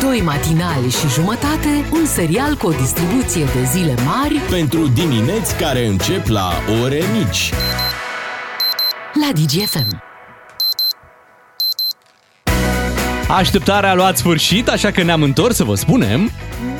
Doi matinali și jumătate, un serial cu o distribuție de zile mari Pentru dimineți care încep la ore mici. la DGFM. Așteptarea a luat sfârșit, așa că ne-am întors să vă spunem Bună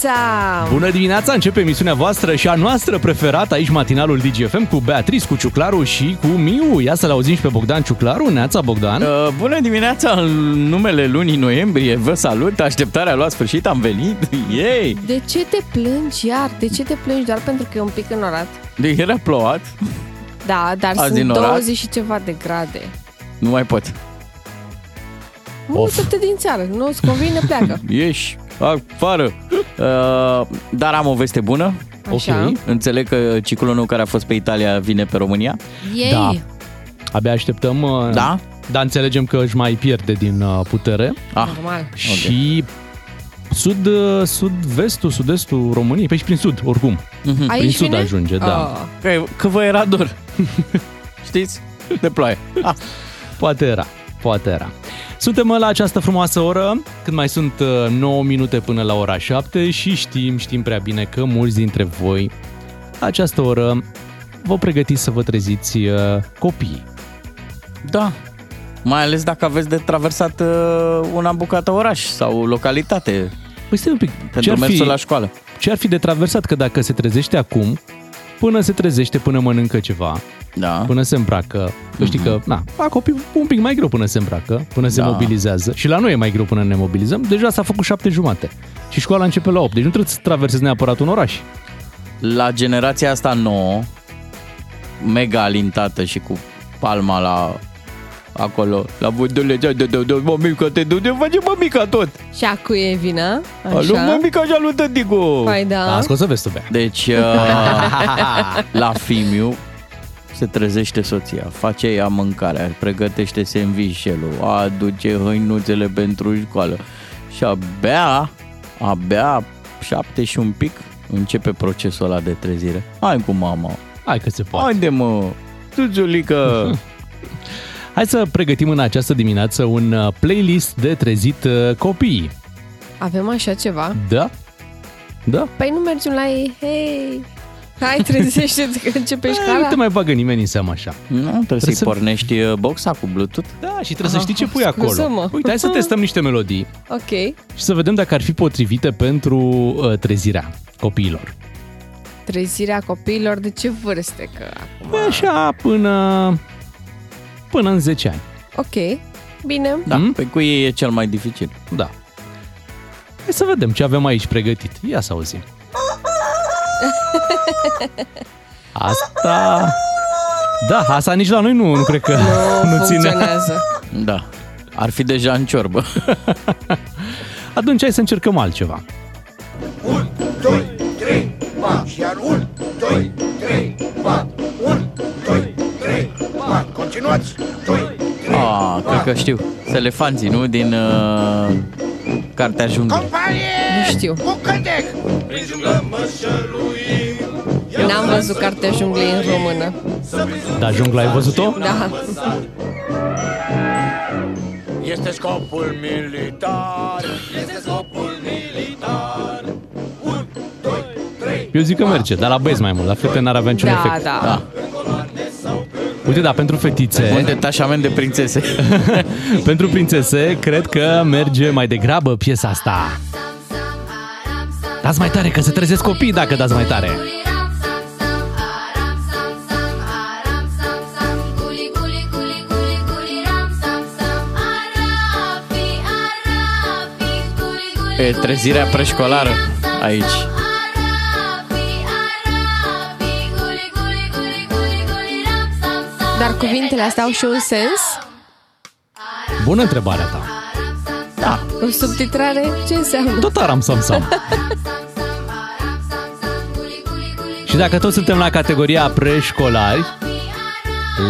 dimineața! Bună dimineața, începe emisiunea voastră și a noastră preferată aici matinalul DGFM cu Beatrice, cu Ciuclaru și cu Miu. Ia să-l auzim și pe Bogdan Ciuclaru. Neața, Bogdan. Uh, bună dimineața, în numele lunii noiembrie, vă salut, așteptarea a luat sfârșit, am venit, yay! De ce te plângi iar? De ce te plângi doar pentru că e un pic înorat? De era plouat, Da, dar Azi sunt din orat? 20 și ceva de grade. nu mai pot. Nu Of. să te din țară, nu îți convine, pleacă. Ieși afară. Uh, dar am o veste bună. Așa. Ok. Înțeleg că ciclul nou care a fost pe Italia vine pe România. Ei, Da. Abia așteptăm. uh, Da? Dar înțelegem că își mai pierde din uh, putere. Ah, normal. Și sud, uh, sud-vestul, sud-estul României, pe și prin sud, oricum. Mhm. Prin Aici sud vine? ajunge, da. Oh. că, că vă era dor. Știți? De ploaie. Ah, Poate era, poate era. Suntem la această frumoasă oră, când mai sunt uh, 9 minute până la ora 7 și știm, știm prea bine că mulți dintre voi la această oră vă pregătiți să vă treziți uh, copiii. da. Mai ales dacă aveți de traversat uh, una bucată oraș sau localitate Păi stai un pic, ce pentru ar, mersul fi, la școală. ce ar fi de traversat? Că dacă se trezește acum, până se trezește, până mănâncă ceva, Da. până se îmbracă, că știi că, na, la copii un pic mai greu până se îmbracă, până se Da. mobilizează și la noi e mai greu până ne mobilizăm, deja s-a făcut șapte jumate și școala începe la 8, deci nu trebuie să traversezi neapărat un oraș. La generația asta nouă, mega alintată și cu palma la acolo, la vândule, de, de, de, de, mămica, te du, de face mămica tot. Și a cui e vina? Alu, Așa. mămica și alu tăticu. Păi da. Da, scos să vezi tu, Bea. Deci, uh, la Fimiu se trezește soția, face ea mâncarea, pregătește sandvișelul, aduce hăinuțele pentru școală și abia, abia șapte și un pic începe procesul ăla de trezire. Hai cu mama, Hai că se poate. haide mă, tuțulică. Hai să pregătim în această dimineață un uh, playlist de trezit uh, copiii. Avem așa ceva? Da? Da? Păi nu mergem la ei, hei, hai trezește-te că începe Nu școala. te mai bagă nimeni în seamă așa. nu, trebuie, Trebuie să-i să- pornești uh, boxa cu Bluetooth. Da, și trebuie să Ah, știi ce pui acolo. scuză-mă. Uite, hai să testăm niște melodii Ok. și să vedem dacă ar fi potrivite pentru uh, trezirea copiilor. Trezirea copiilor de ce vârste? Că acum... Păi așa până, până în 10 ani. Ok, bine. Da, Mm? pe cu ei e cel mai dificil. Da. Hai să vedem ce avem aici pregătit. Ia să auzim. Asta... Da, asta nici la noi nu, nu cred că nu, Nu ține. funcționează. Da, ar fi deja în ciorbă. Atunci hai să încercăm altceva. 1, 2, 3, 4, iar 1, 2, 3, 4, 1, 2, 3, 4. Continuați. 2, 3, Ah, cred că știu. Elefanții, nu? Din uh, Cartea Junglei. Companie! Nu știu. Bucătec! N-am văzut cartea junglei în română. Da, jungla, ai văzut-o? Da. Este scopul militar. Este scopul militar. 1, 2, 3. Eu zic că merge, dar la băieți mai mult, la fete n-ar avea niciun Da, efect. da. Da. Uite, da, pentru Un fetițe, detașament de prințese. pentru prințese, cred că merge mai degrabă piesa asta. Dați mai tare, că se trezesc copii dacă dați mai tare. E trezirea preșcolară aici. Dar cuvintele astea au și un sens? Bună întrebarea ta. Da. Cu subtitrare, ce înseamnă? Tot aram sam sam. Și dacă tot suntem la categoria preșcolari,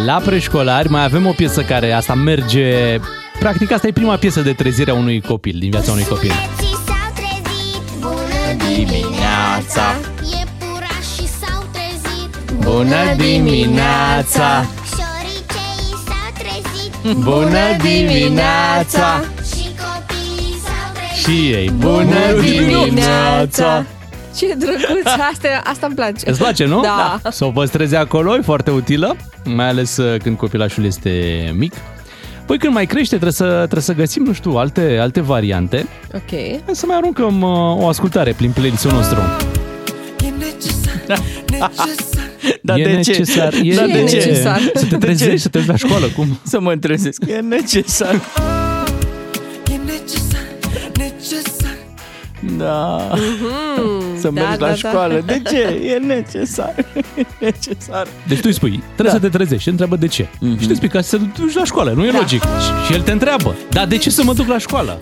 la preșcolari mai avem o piesă care asta merge... Practic asta e prima piesă de trezire a unui copil, din viața unui copil. s-au trezit Bună dimineața! Iepurașii s-au trezit Bună dimineața! Șoriceii s-au trezit Bună dimineața! Și și ei. Bună dimineața! Ce drăguț! Asta, asta îmi place. Îți place, nu? Da. Să o păstrezi acolo, e foarte utilă, mai ales uh, când copilașul este mic. Păi când mai crește trebuie să, trebuie să găsim, nu știu, alte, alte variante. Ok. Hai să mai aruncăm uh, o ascultare prin playlist-ul nostru. Dar e de ce? necesar. E, Dar de de ce? necesar? Să te De trezești, ce? să te duci la școală, cum? Să mă trezesc. E necesar. Da. Să da, mergi da, la da. școală. De ce? E necesar. E necesar. Deci tu îi spui, trebuie Da. să te trezești și întreabă de ce. Mhm. Și tu îi spui ca să te duci la școală, nu e Da. logic. Și- Și el te întreabă, dar de ce să mă duc la școală?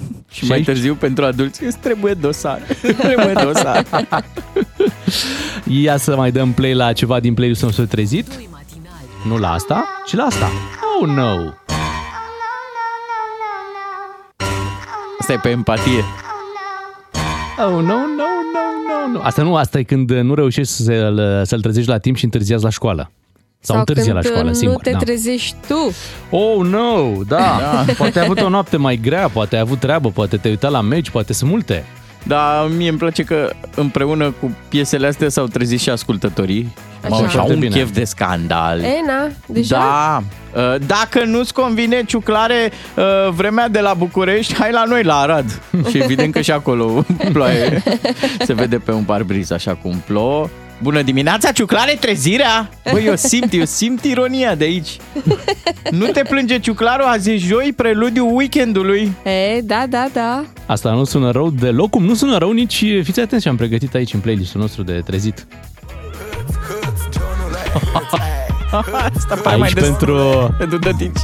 Și mai aici? târziu pentru adulți îți trebuie dosar. trebuie dosar. Ia să mai dăm play la ceva din playlist-ul nostru trezit. Nu la asta, ci la asta. Oh, no! Asta e pe empatie. Oh, no, no, no, no, no. Asta nu, asta e când nu reușești să-l, să-l trezești la timp și întârziați la școală. Sau, întârzi când la școală, nu singur. te da. trezești tu. Oh, no, da. da. Poate ai avut o noapte mai grea, poate ai avut treabă, poate te-ai uitat la meci, poate sunt multe. Dar mie îmi place că împreună cu piesele astea s-au trezit și ascultătorii. Așa. Așa, Foarte un bine. chef de scandal. Ena, deja? Da, Uh, dacă nu-ți convine ciuclare uh, vremea de la București, hai la noi, la Arad. Și evident că și acolo ploaie. Se vede pe un parbriz așa cum plouă. Bună dimineața, ciuclare, trezirea! Băi, eu simt, eu simt ironia de aici. Nu te plânge ciuclarul, azi e joi, preludiu weekendului. E, da, da, da. Asta nu sună rău deloc, cum nu sună rău nici, fiți atenți ce am pregătit aici în playlistul nostru de trezit. Asta pare mai Aici des pentru, pentru tătici.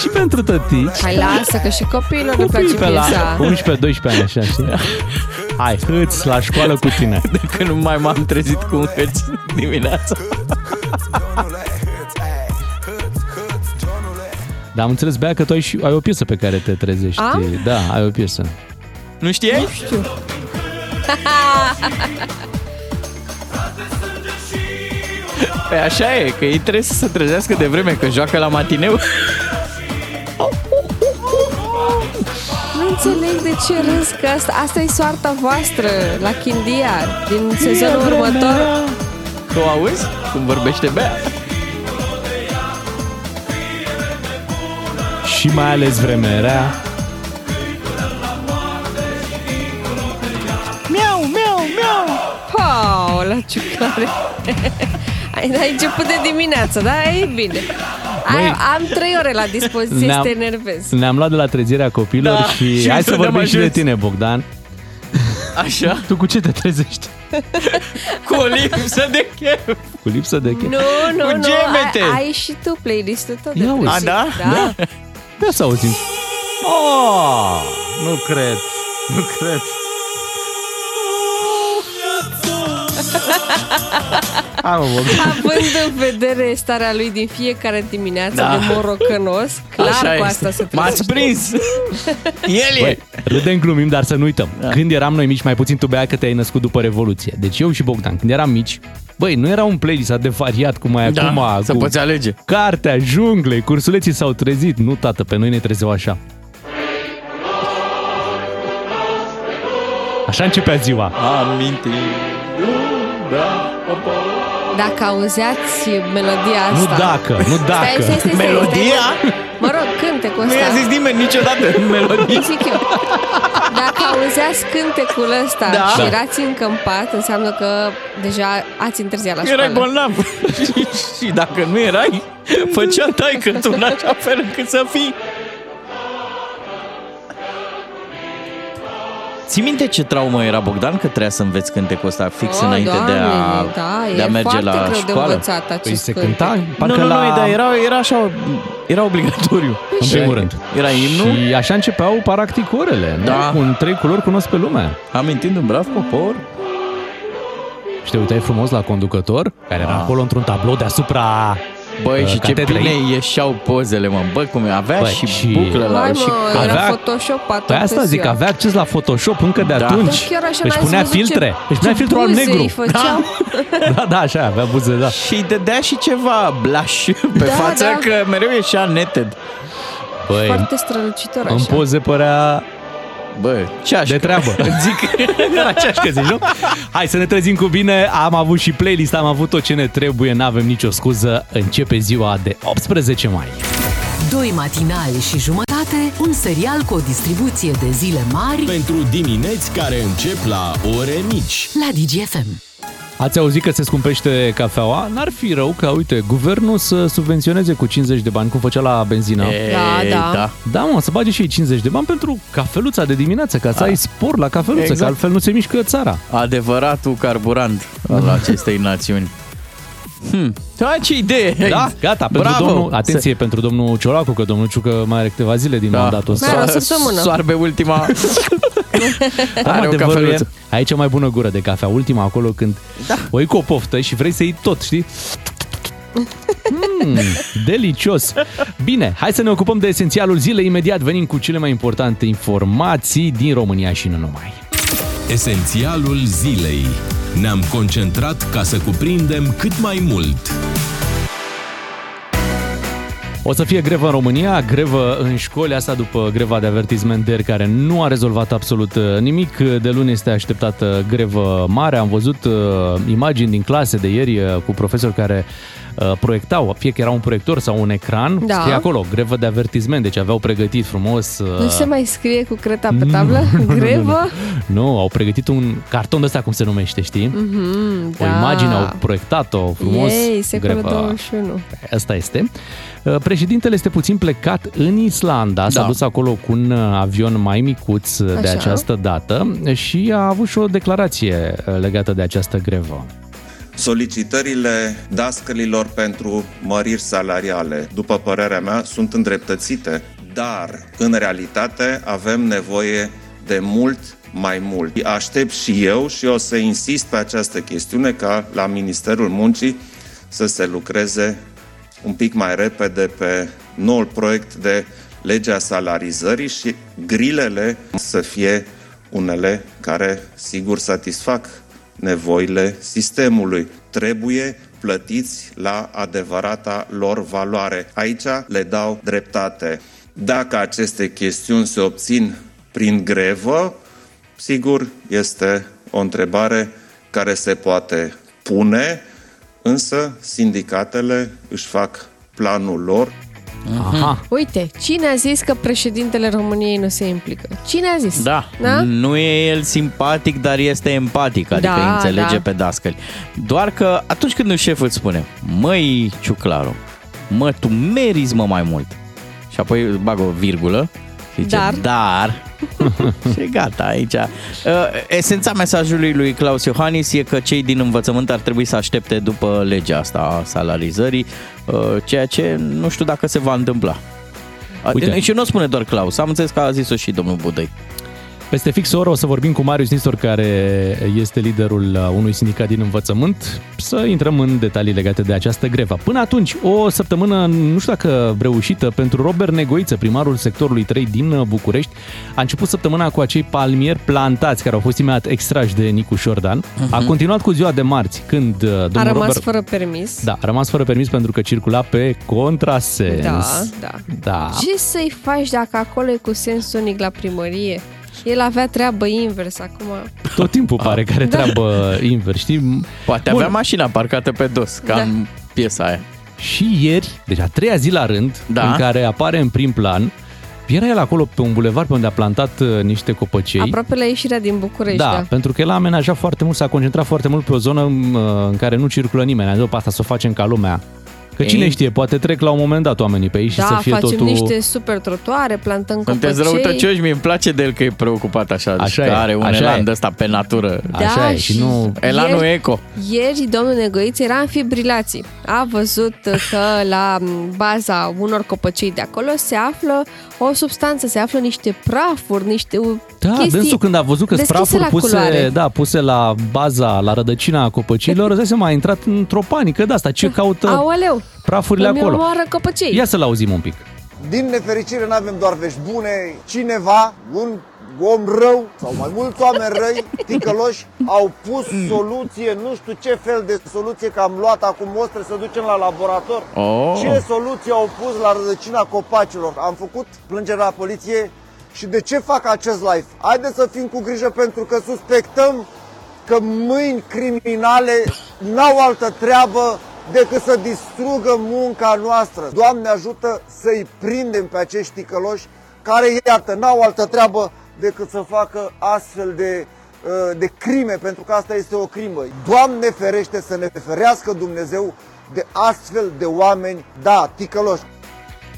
și pentru tătici. Hai, lasă, că și copiilor le place Copii pe la piesa. 11-12 ani, așa, știi? Hai, hâți la școală cu tine. Că nu mai m-am trezit cu un hâț dimineața. Dar am înțeles, Bea, că tu ai, și, ai o piesă pe care te trezești. Am? Da, ai o piesă. Nu știai? Păi așa e, că ei trebuie să se trezească de vreme, că joacă la matineu. înțeleg de ce râs, că asta, asta e soarta voastră la Chindiar din sezonul următor. Tu auzi cum vorbește Bea? Și mai ales vremea rea. Miau, miau, miau. Pau, la ciuclare. Ai, ai început de dimineață, da? E bine. Ai, Băi, am trei ore la dispoziție să te enervez. ne-am luat de la trezirea copilor Da, și, și hai să ne-am vorbim și de ajuns. tine, Bogdan. Așa, Tu cu ce te trezești? cu o lipsă de chef. Cu lipsă de chef? Nu, nu, Cu nu, gemete. ai, ai și tu playlistul tot de Ia uite. trezit. A, da? Da. Ia să auzim. Oh, nu cred. Nu cred. Hai mă, Bogdan. Având în vedere starea lui din fiecare dimineață Da. de morocănos, clar Așa cu este. asta se M-ați trezește. prins. El e. Băi, râdem, glumim, dar să nu uităm. Da. Când eram noi mici, mai puțin tu bea că te-ai născut după Revoluție. Deci eu și Bogdan, când eram mici, băi, nu era un playlist atât de variat cum ai Da, acum. să cu poți alege. Cartea, jungle, cursuleții s-au trezit. Nu, tată, pe noi ne trezeau așa. Așa începea ziua. Amintiri. Da, popo. Dacă auzeați melodia Nu asta... dacă, nu dacă. Stai, stai, stai, stai, Melodia? Stai, mă rog, cântecul Nu ăsta. i-a zis nimeni niciodată melodie. Zic eu. Dacă auzeați cântecul ăsta Da. și Da. erați încămpat, înseamnă că deja ați întârziat la școală. Erai bolnav. și, și dacă nu erai, făcea taică tu în așa fel încât să fii. Ții minte ce traumă era Bogdan că trebuia să înveți cântecul ăsta fix Oh, înainte de a, Doamne, da, de a e merge foarte la greu de școală? învățat acest Păi se cântec. cânta, Nu, parcă nu, la... nu, dar era, era așa, era obligatoriu. În primul rând. Era imnul, Și așa începeau practic orele, Da. nu? Cu un trei culori cunosc pe lume. amintind un brav popor. Și te uitai frumos la conducător, care era Ah. acolo într-un tablou deasupra Băi, uh, și ce catedrei. bine ieșeau pozele, mă. Bă, cum e, avea Băi, și, și- buclă la Hai și mă, era avea- photoshopat Pe asta toată zic, ziua. avea acces la Photoshop încă de Da. atunci. Dar chiar așa Își n-ați punea văzut filtre. ce, Își punea ce filtrul buze negru. îi făceau. Da, da, așa, avea buze, da. Și îi dădea și ceva blush pe Da, față da. că mereu ieșea netted. Băi, Foarte strălucitor în așa. poze părea Bă, ceașcă. De treabă. Zic, era ceașcă, zici, nu? Hai să ne trezim cu bine. Am avut și playlist, am avut tot ce ne trebuie, n-avem nicio scuză. Începe ziua de 18 mai. Doi matinali și jumătate, un serial cu o distribuție de zile mari Pentru dimineți care încep la ore mici. la DGFM. Ați auzit că se scumpește cafeaua? N-ar fi rău ca, uite, guvernul să subvenționeze cu 50 de bani, cum făcea la benzină. Ei, Da, da. da. Da, mă, să bage și ei 50 de bani pentru cafeluța de dimineață, ca să ai spor la cafeluță, Exact. că altfel nu se mișcă țara. Adevăratul carburant al acestei națiuni. Hmm. Da, ce idee! Da, gata, pentru Bravo! domnul, atenție pentru domnul Ciolacu, că domnul Ciucă mai are câteva zile din Da. mandatul ăsta. Mai are o So- săptămână. Soarbe ultima. Da, Are o adevărul e, cafeluță. aici e mai bună gură de cafea, ultima acolo când da. o iei cu o poftă și vrei să iei tot, știi? Mm, delicios! Bine, hai să ne ocupăm de esențialul zilei. Imediat venim cu cele mai importante informații din România și nu numai. Esențialul zilei. Ne-am concentrat ca să cuprindem cât mai mult. O să fie grevă în România, grevă în școli, asta după greva de avertismenteri care nu a rezolvat absolut uh, nimic. De luni este așteptată grevă mare. Am văzut uh, imagini din clase de ieri uh, cu profesori care uh, proiectau, fie că era un proiector sau un ecran, Da. scrie acolo, grevă de avertisment, deci aveau pregătit frumos... uh, Nu se mai scrie cu creta pe tablă? Grevă? Nu, au pregătit un carton de ăsta, cum se numește, știi? Mm, O imagine, au proiectat-o frumos. Ei, secolul grevă. 21. Asta este. Uh, Președintele este puțin plecat în Islanda, s-a Da. dus acolo cu un uh, avion mai micuț uh, de Așa. această dată și a avut și o declarație uh, legată de această grevă. Solicitările dascălilor pentru măriri salariale, după părerea mea, sunt îndreptățite, dar în realitate avem nevoie de mult mai mult. Aștept și eu și o să insist pe această chestiune ca la Ministerul Muncii să se lucreze un pic mai repede pe noul proiect de legea salarizării și grilele să fie unele care sigur satisfac nevoile sistemului. Trebuie plătiți la adevărata lor valoare. Aici le dau dreptate. Dacă aceste chestiuni se obțin prin grevă, sigur este o întrebare care se poate pune, însă sindicatele își fac planul lor Aha. Uite, cine a zis că președintele României nu se implică? Cine a zis? Da. da? Nu e el simpatic, dar este empatic, adică Da, îi înțelege da. pe dascăli. Doar că atunci când un șef îți spune, măi, Ciuclaru, mă, tu meriți mă mai mult. Și apoi bag o virgulă și zice, Dar. dar și gata aici. Uh, Esența mesajului lui Claus Iohannis e că cei din învățământ ar trebui să aștepte după legea asta a salarizării, uh, ceea ce nu știu dacă se va întâmpla. Uite. Uite. Și nu o spune doar Claus, am înțeles că a zis-o și domnul Budăi. Peste fix o oră o să vorbim cu Marius Nistor, care este liderul uh, unui sindicat din învățământ, să intrăm în detalii legate de această grevă. Până atunci, o săptămână, nu știu dacă reușită, pentru Robert Negoiță, primarul sectorului 3 din uh, București. A început săptămâna cu acei palmieri plantați, care au fost imediat extrași de Nicu Șordan. A continuat cu ziua de marți, când uh, domnul A rămas Robert... fără permis. Da, a rămas fără permis pentru că circula pe contrasens. Da, da. Da. Ce să-i faci dacă acolo e cu sens unic la primărie? El avea treabă invers acum. Tot timpul pare că are Da. treabă invers, știi? Poate Bun. avea mașina parcată pe dos, ca Da. în piesa aia. Și ieri, deci a treia zi la rând, Da. în care apare în prim plan, era el acolo pe un bulevard pe unde a plantat uh, niște copăcei. Aproape la ieșirea din București, da, da. pentru că el a amenajat foarte mult, s-a concentrat foarte mult pe o zonă uh, în care nu circulă nimeni. A zis, "Bă, pe asta să o facem ca lumea. Că cine Ei. știe, poate trec la un moment dat oamenii pe aici și Da, să fie facem totul... niște super trotuare, plantăm Sunteți copăcei. răutăcioși, mie îmi place de el că e preocupat așa, deci Așa că e, are un așa elan e. de ăsta pe natură. Așa Da, e, și nu... Elanul Ieri- eco. Ieri domnul Negoiț era în fibrilații. A văzut că la baza unor copăcei de acolo se află o substanță, se află niște prafuri, niște Da, chestii dânsul când a văzut că deschise sprafuri la puse, culoare. da, puse la baza, la rădăcina copăcilor, îți dai seama, a intrat într-o panică de asta. Ce caută Aoleu, prafurile îmi acolo? omoară copăcei. Ia să-l auzim un pic. Din nefericire nu avem doar vești bune. Cineva, un om rău sau mai mulți oameni răi, ticăloși, au pus soluție, nu știu ce fel de soluție, că am luat acum mostre să ducem la laborator. Oh. Ce soluție au pus la rădăcina copacilor? Am făcut plângerea la poliție Și de ce fac acest live? Haideți să fim cu grijă pentru că suspectăm că mâini criminale n-au altă treabă decât să distrugă munca noastră. Doamne ajută să-i prindem pe acești ticăloși care, iată, n-au altă treabă decât să facă astfel de, uh, de crime, pentru că asta este o crimă. Doamne ferește să ne ferească Dumnezeu de astfel de oameni, da, ticăloși.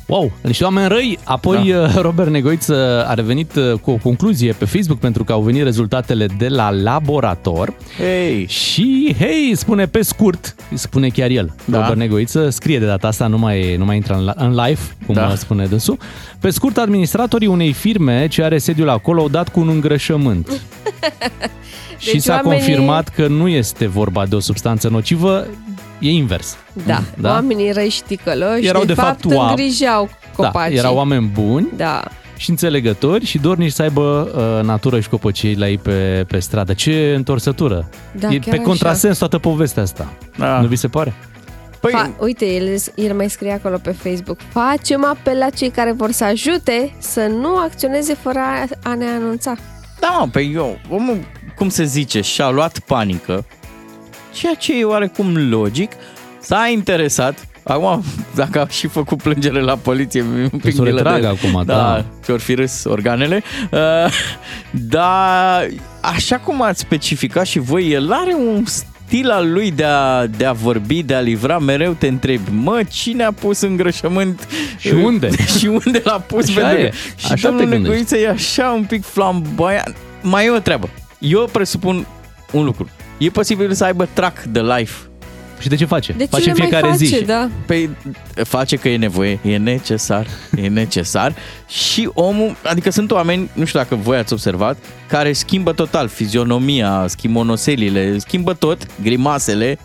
Wow, niște oameni răi. Apoi da. Robert Negoiță a revenit uh, cu o concluzie pe Facebook pentru că au venit rezultatele de la laborator. Hei! Și, hei, spune pe scurt, spune chiar el, Da. Robert Negoiță, scrie de data asta, nu mai, nu mai intră în, în live, cum Da. da. spune dânsul. Pe scurt, administratorii unei firme ce are sediul acolo au dat cu un îngrășământ. și Deci s-a oamenii- confirmat că nu este vorba de o substanță nocivă, e invers. Da, Da? oamenii răi și ticăloși, Erau, de, de fapt, fapt, oam- îngrijeau copacii. Da, erau oameni buni Da. și înțelegători și dornici să aibă uh, natură și copăcei la ei pe, pe stradă. Ce întorsătură! Da, e chiar pe așa. contrasens toată povestea asta. Da. Nu vi se pare? Păi, Fa- uite, el, el mai scrie acolo pe Facebook. Facem apel la cei care vor să ajute să nu acționeze fără a, a ne anunța. da, mă, pe eu, omul, cum se zice, și-a luat panică, ceea ce e oarecum logic, s-a interesat, Acum, dacă a și făcut plângere la poliție, mi-e un pic să o milă de retragă el. acum, da. da. Și-or fi râs organele. Uh, dar, așa cum ați specificat și voi, el are un stil al lui de a, de a vorbi, de a livra, mereu te întrebi, mă, cine a pus îngrășământ? Și unde? și unde l-a pus? Așa pentru e. că- Și Așa te domnul gândești. Negoiță e așa un pic flamboiant. Mai e o treabă. Eu presupun un lucru. E posibil să aibă track de life. Și de ce face? De ce face le în fiecare mai face, zi. da? Păi face că e nevoie, e necesar, e necesar și omul, adică sunt oameni, nu știu dacă voi ați observat, care schimbă total fizionomia, schimbă onoselile, schimbă tot, grimasele.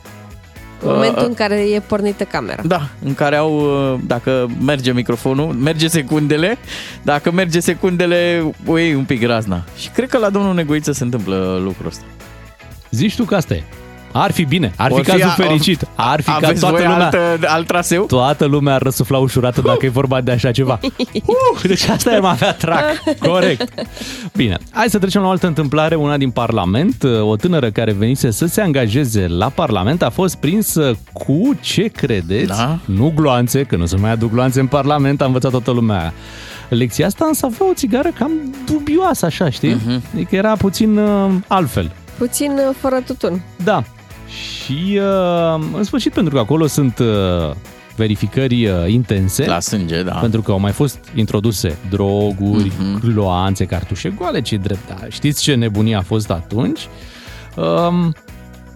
În momentul Uh, în care e pornită camera. Da, în care au, uh, dacă merge microfonul, merge secundele, dacă merge secundele, o iei un pic razna. Și cred că la domnul Negoiță se întâmplă lucrul ăsta. Zici tu că asta e. Ar fi bine, ar fi Or fi cazul a- fericit. Ar fi ca Aveți toată voi lumea, alt, alt traseu? toată lumea ar răsufla ușurată dacă e vorba de așa ceva. Uh, deci asta e avea trac. Corect. Bine, hai să trecem la o altă întâmplare, una din Parlament. O tânără care venise să se angajeze la Parlament a fost prinsă cu, ce credeți? Da. Nu gloanțe, că nu se mai aduc gloanțe în Parlament, a învățat toată lumea lecția asta, însă avea o țigară cam dubioasă, așa, știi? Mhm. Adică era puțin uh, altfel. Puțin uh, fără tutun. Da. Și uh, în sfârșit, pentru că acolo sunt uh, verificări uh, intense, La sânge, da. pentru că au mai fost introduse droguri, Mhm. gloanțe, cartușe goale, ce drept. Da. Știți ce nebunie a fost atunci? Um,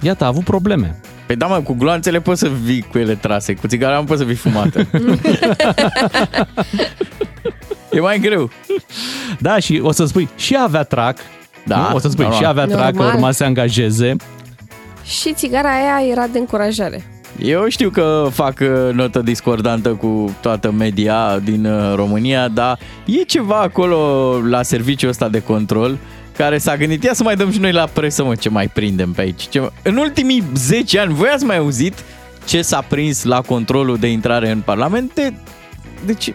iată, a avut probleme. Păi da, mă, cu gloanțele poți să vii cu ele trase, cu țigara nu poți să vii fumată. e mai greu. Da, și o să spui, și avea trac, Da, nu? o să spui, normal. și avea trac, că Normal. urma să se angajeze. Și țigara aia era de încurajare. Eu știu că fac uh, notă discordantă cu toată media din uh, România, dar e ceva acolo la serviciul ăsta de control care s-a gândit, ia să mai dăm și noi la presă, mă, ce mai prindem pe aici. Ce... În ultimii 10 ani, voi ați mai auzit ce s-a prins la controlul de intrare în Parlament? De... Deci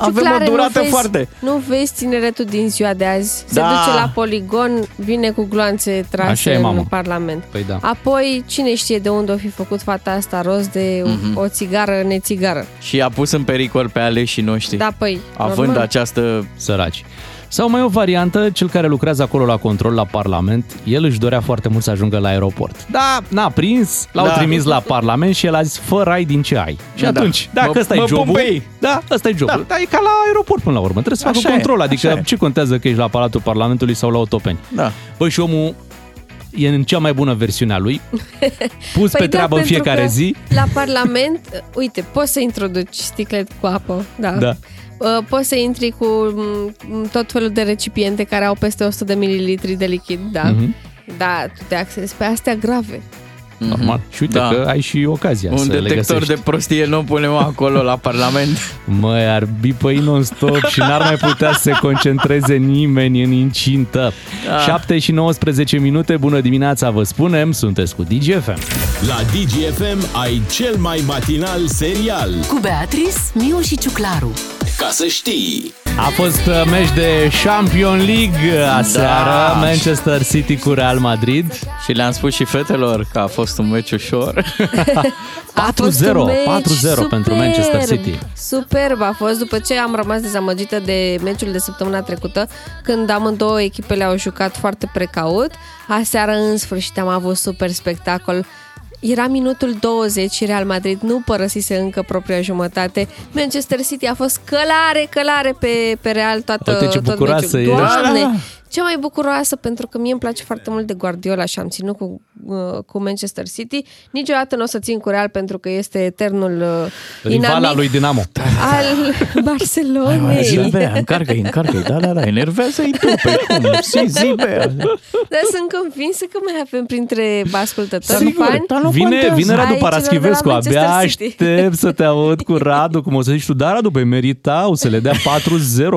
avem Ciuclare, o durată nu vezi, foarte... Nu vezi tineretul din ziua de azi. Se Da. duce la poligon, vine cu gloanțe Așa trase e, mamă. în Parlament. Păi da. Apoi, cine știe de unde o fi făcut fata asta rost de Mhm. o țigară nețigară. Și a pus în pericol pe aleșii noștri. Da, păi, Având normal. această... săraci. Sau mai o variantă, cel care lucrează acolo la control la Parlament, el își dorea foarte mult să ajungă la aeroport. Da, n-a prins, l-au Da. trimis la Parlament și el a zis, fă rai din ce ai. Și Da. atunci, dacă Mă- ăsta e mă pun jobul, pe ei. da, ăsta e jobul. Da. Dar e ca la aeroport până la urmă, trebuie să facă Așa e, control, adică așa e. ce contează că ești la Palatul Parlamentului sau la Otopeni. Da. Băi, și omul e în cea mai bună versiune a lui, pus pe da, treabă în pentru fiecare că zi. La Parlament, uh, uite, poți să introduci sticlet cu apă, da. Da. Uh, Poți să intri cu mm, tot felul de recipiente care au peste 100 de mililitri de lichid, da. Mhm. Da, tu te axezi pe astea grave. Normal. Și uite Da. că ai și ocazia Un să le detector găsești. de prostie nu punem acolo la Parlament. Măi, ar bipăi non-stop și n-ar mai putea să se concentreze nimeni în incintă. Da. 7 și 19 minute, bună dimineața, vă spunem, sunteți cu DGFM. La DGFM ai cel mai matinal serial. Cu Beatrice, Miu și Ciuclaru. Ca să știi... A fost uh, meci de Champion League aseară, Da. Manchester City cu Real Madrid. Și le-am spus și fetelor că a fost un meci ușor. A fost 4-0, un meci 4-0 pentru Manchester superb, City. Superb a fost după ce am rămas dezamăgită de meciul de săptămâna trecută, când amândouă echipele au jucat foarte precaut. Aseară, în sfârșit, am avut super spectacol. Era minutul 20 și Real Madrid nu părăsise încă propria jumătate. Manchester City a fost călare, călare pe, pe Real toată, Uite ce tot bucuroasă meciul. ești. Doamne, Da, da, da. cea mai bucuroasă pentru că mie îmi place foarte mult de Guardiola și am ținut cu, uh, cu Manchester City. Niciodată nu o să țin cu Real pentru că este eternul uh, Rivala inamic lui Dinamo. al Barcelonei. Zilbea, încarcă-i, încarcă-i, da, da, da, enervează-i tu, pe cum, si, Zilbea. Dar sunt convinsă că mai avem printre ascultători Sigur, fani. dar nu Vine, contează. vine Radu Ai celor Paraschivescu, de la Manchester abia City. aștept să te aud cu Radu, cum o să zici tu, da, Radu, pe meritau să le dea 4-0,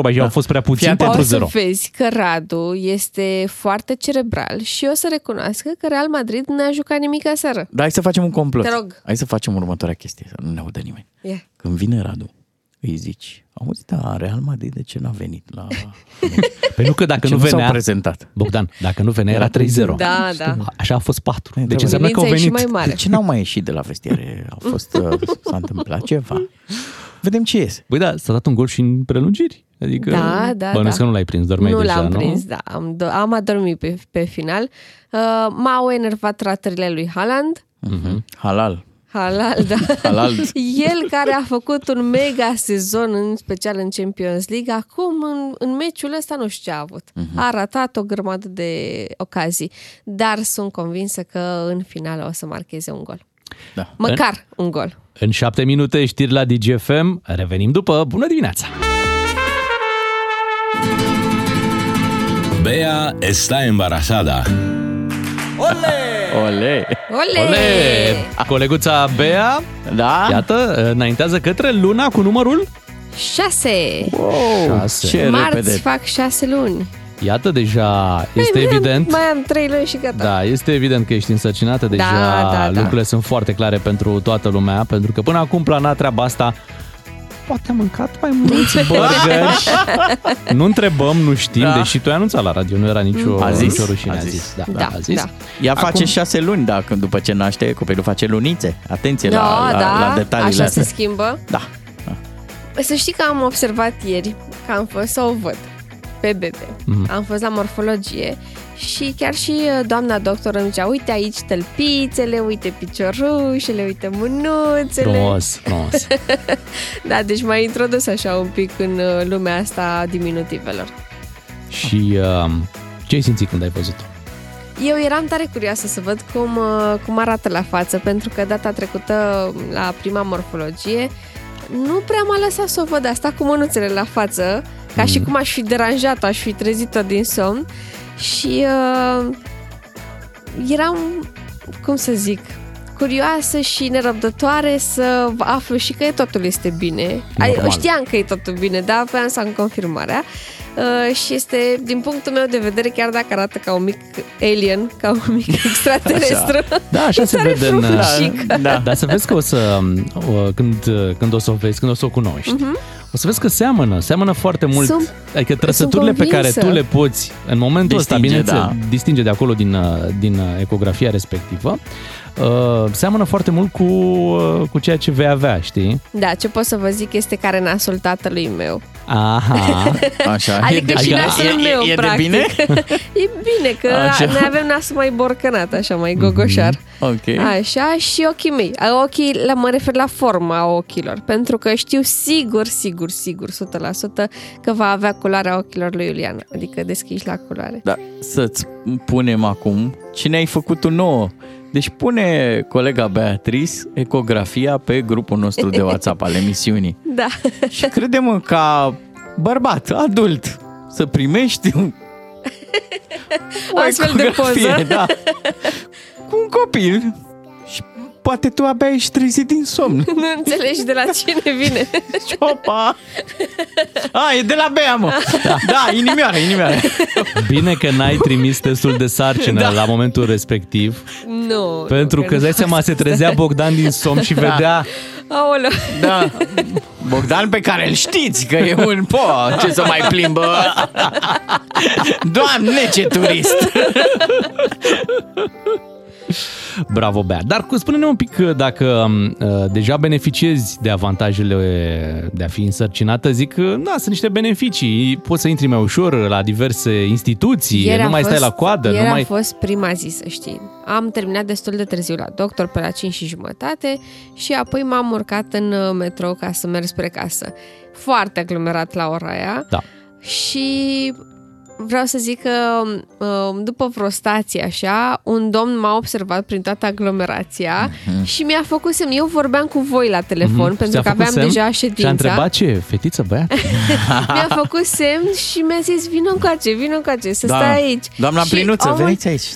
băi, au fost prea puțin Fii O 4-0. să vezi că Radu este foarte cerebral și o să recunoască că Real Madrid n-a jucat nimic aseară. Dar hai să facem un complot. Te rog. Hai să facem următoarea chestie, să nu ne audă nimeni. Yeah. Când vine Radu, îi zici, auzi, da, Real Madrid de ce n-a venit la... Păi nu că dacă ce nu nu s-au venea, prezentat? Bogdan, dacă nu venea era 3-0. Da, da. Așa a fost 4. Deci Întreabă. înseamnă că au Bilința e și venit. mai mare. De ce n-au mai ieșit de la vestiare? Au fost, uh, s-a întâmplat ceva? Vedem ce iese. Băi, da, s-a dat un gol și în prelungiri. Adică, Da, da, bănuiesc da. că nu l-ai prins, dormeai nu deja, l-am nu? prins, da. Am, do- am adormit pe, pe final. Uh, m-au enervat ratările lui Haaland. Mm-hmm. Halal. Halal, da. Halal. El care a făcut un mega sezon, în special în Champions League, acum în, în meciul ăsta nu știu ce a avut. Mhm. A ratat o grămadă de ocazii, dar sunt convinsă că în final o să marcheze un gol. Da. Măcar un gol. În șapte minute știri la DGFM. Revenim după. Bună dimineața! Bea está embarazada. Ole! Ole! Ole! Coleguța Bea, Da? iată, înaintează către luna cu numărul Șase! Wow, Șase. ce Marți repede. fac șase luni. Iată, deja este Mai am- evident. Mai am trei luni și gata. Da, este evident că ești însărcinată, deja da, da. lucrurile sunt foarte clare pentru toată lumea, pentru că până acum plana treaba asta poate am mâncat mai mulți burgeri. nu întrebăm, nu știm, Da. deși tu ai anunțat la radio, nu era nicio, A zis? nicio rușine. A A zis. zis. Da, Da, a zis. da. Ea face Acum- șase luni, da, când după ce naște, copilul face lunițe. Atenție Da, la, la, da, la detaliile așa astea. se schimbă. Da. Să știi că am observat ieri că am fost să o văd pe bebe. Mhm. Am fost la morfologie și chiar și uh, doamna doctor îmi zicea, uite aici tălpițele, uite piciorușele, uite mânuțele. Frumos, frumos. Da, deci m-a introdus așa un pic în uh, lumea asta a diminutivelor. Și uh, ce ai simțit când ai văzut-o? Eu eram tare curioasă să văd cum, uh, cum arată la față, pentru că data trecută, la prima morfologie, nu prea m-a lăsat să o văd asta cu mânuțele la față, ca și cum aș fi deranjat-o, aș fi trezit-o din somn și uh, eram, cum să zic, curioasă și nerăbdătoare să aflu și că totul este bine. Normal. Ai, știam că e totul bine, dar voiam să am confirmarea. Uh, și este, din punctul meu de vedere, chiar dacă arată ca un mic alien, ca un mic extraterestru, Da, așa se Tare vede în... frumușică. Da. Dar să vezi că o să, o, când, când o să o vezi, când o să o cunoști, o să vezi că seamănă, seamănă foarte mult. Mhm. Sunt- adică trăsăturile pe care convinsă. tu le poți în momentul ăsta, Distinge, bineînțeles, da. distinge de acolo din, uh, din uh, ecografia respectivă, uh, seamănă foarte mult cu, uh, cu ceea ce vei avea, știi? Da, ce pot să vă zic este care nasul tatălui meu. Aha, Așa. Adică e, și adică nasul e, meu, e, e de practic. bine? e bine că Așa. noi avem nasul mai borcănat, așa, mai gogoșar. Ok. Așa, și ochii mei. A, Ochii, la, mă refer la forma ochilor, pentru că știu sigur, sigur, sigur, 100% că va avea culoarea ochilor lui Iuliana, adică deschiși la culoare. Da, să-ți punem acum cine ai făcut tu nouă. Deci pune colega Beatrice ecografia pe grupul nostru de WhatsApp al emisiunii. Da. Și credem ca bărbat, adult, să primești un, O astfel de ecografie, poză. Da, cu un copil și poate tu abia ești trezit din somn. Nu înțelegi de la cine vine. Opa! A, e de la Bea, mă! Da, da inimioară, inimioară. bine că n-ai trimis testul de sarcină Da. la momentul respectiv, nu. pentru nu, că îți dai seama, se trezea Bogdan din somn și vedea Aoleu. Da. Bogdan pe care îl știți că e un po, ce să mai plimbă. Doamne, ce turist! Bravo, Bea. Dar cu- spune-ne un pic uh, dacă uh, deja beneficiezi de avantajele de a fi însărcinată. Zic că, da, sunt niște beneficii. Poți să intri mai ușor la diverse instituții, Ieri nu a mai stai fost- la coadă, Ieri nu mai... a fost prima zi, să știi. Am terminat destul de târziu la doctor, pe la 5 și jumătate și apoi m-am urcat în uh, metrou ca să merg spre casă. Foarte aglomerat la ora aia. Da. Și vreau să zic că um, după vreo stație așa, un domn m-a observat prin toată aglomerația și mi-a făcut semn. Eu vorbeam cu voi la telefon Mhm. pentru Ți-a că făcut aveam semn deja Și a ședința. întrebat ce, fetiță, băiat? Mi-a făcut semn și mi-a zis, vină încoace, vină încoace, să Da. stai aici. Doamna Și Plinuță, omul- veniți aici.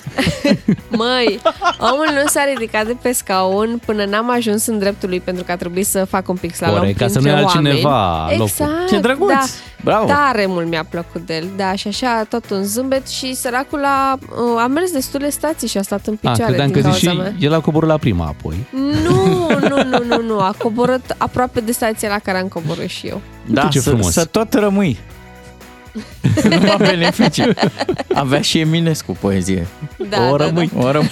Măi, omul nu s-a ridicat de pe scaun până n-am ajuns în dreptul lui pentru că a trebuit să fac un pic slalom Corect, ca să printre nu ia oameni. altcineva locul. Exact, Ce drăguț! Da. Bravo! Tare mult mi-a plăcut de el, da, și așa tot un zâmbet și săracul a, a mers destule stații și a stat în Ah, picioare credeam din că zici cauza și mea. el a coborât la prima apoi. Nu, nu, nu, nu, nu, a coborât aproape de stația la care am coborât și eu. Da, ce să, frumos. să tot rămâi. Numai beneficii. Avea și Eminescu poezie. Da, o da, rămâi. O răm-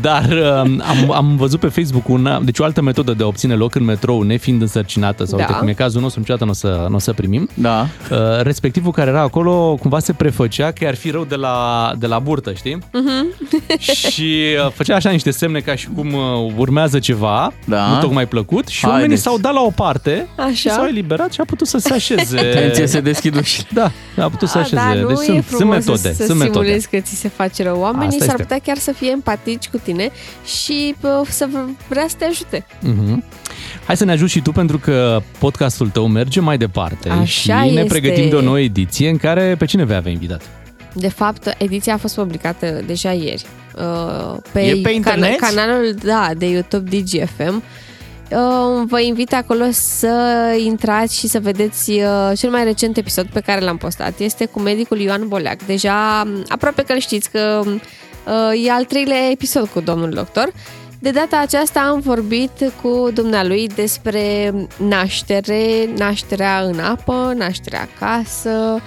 Dar um, am, am văzut pe Facebook una, deci o altă metodă de a obține loc în metrou nefiind însărcinată sau Da. uite cum e cazul nostru, niciodată nu o să, n-o să primim. Da. Uh, respectivul care era acolo cumva se prefăcea că ar fi rău de la, de la burtă, știi? și uh, făcea așa niște semne ca și cum uh, urmează ceva, Da. nu tocmai plăcut și Haideți. oamenii s-au dat la o parte Așa. și s-au eliberat și a putut să se așeze. Atenție, se deschid ușile. Da, a putut să A, așeze. da, nu deci e sunt, sunt frumos metode. să, să sunt metode. simulezi că ți se face rău. Oamenii Asta s-ar este. putea chiar să fie empatici cu tine și pă, să vrea să te ajute. Mhm. Hai să ne ajuți și tu pentru că podcastul tău merge mai departe Așa și ne este. pregătim de o nouă ediție în care pe cine vei avea invitat? De fapt, ediția a fost publicată deja ieri. uh, Pe, E pe internet? canalul da, de YouTube DGFM. Uh, Vă invit acolo să intrați și să vedeți uh, cel mai recent episod pe care l-am postat. Este cu medicul Ioan Boleac. Deja um, aproape că îl știți că uh, e al treilea episod cu domnul doctor. De data aceasta am vorbit cu dumnealui despre naștere, nașterea în apă, nașterea acasă, uh,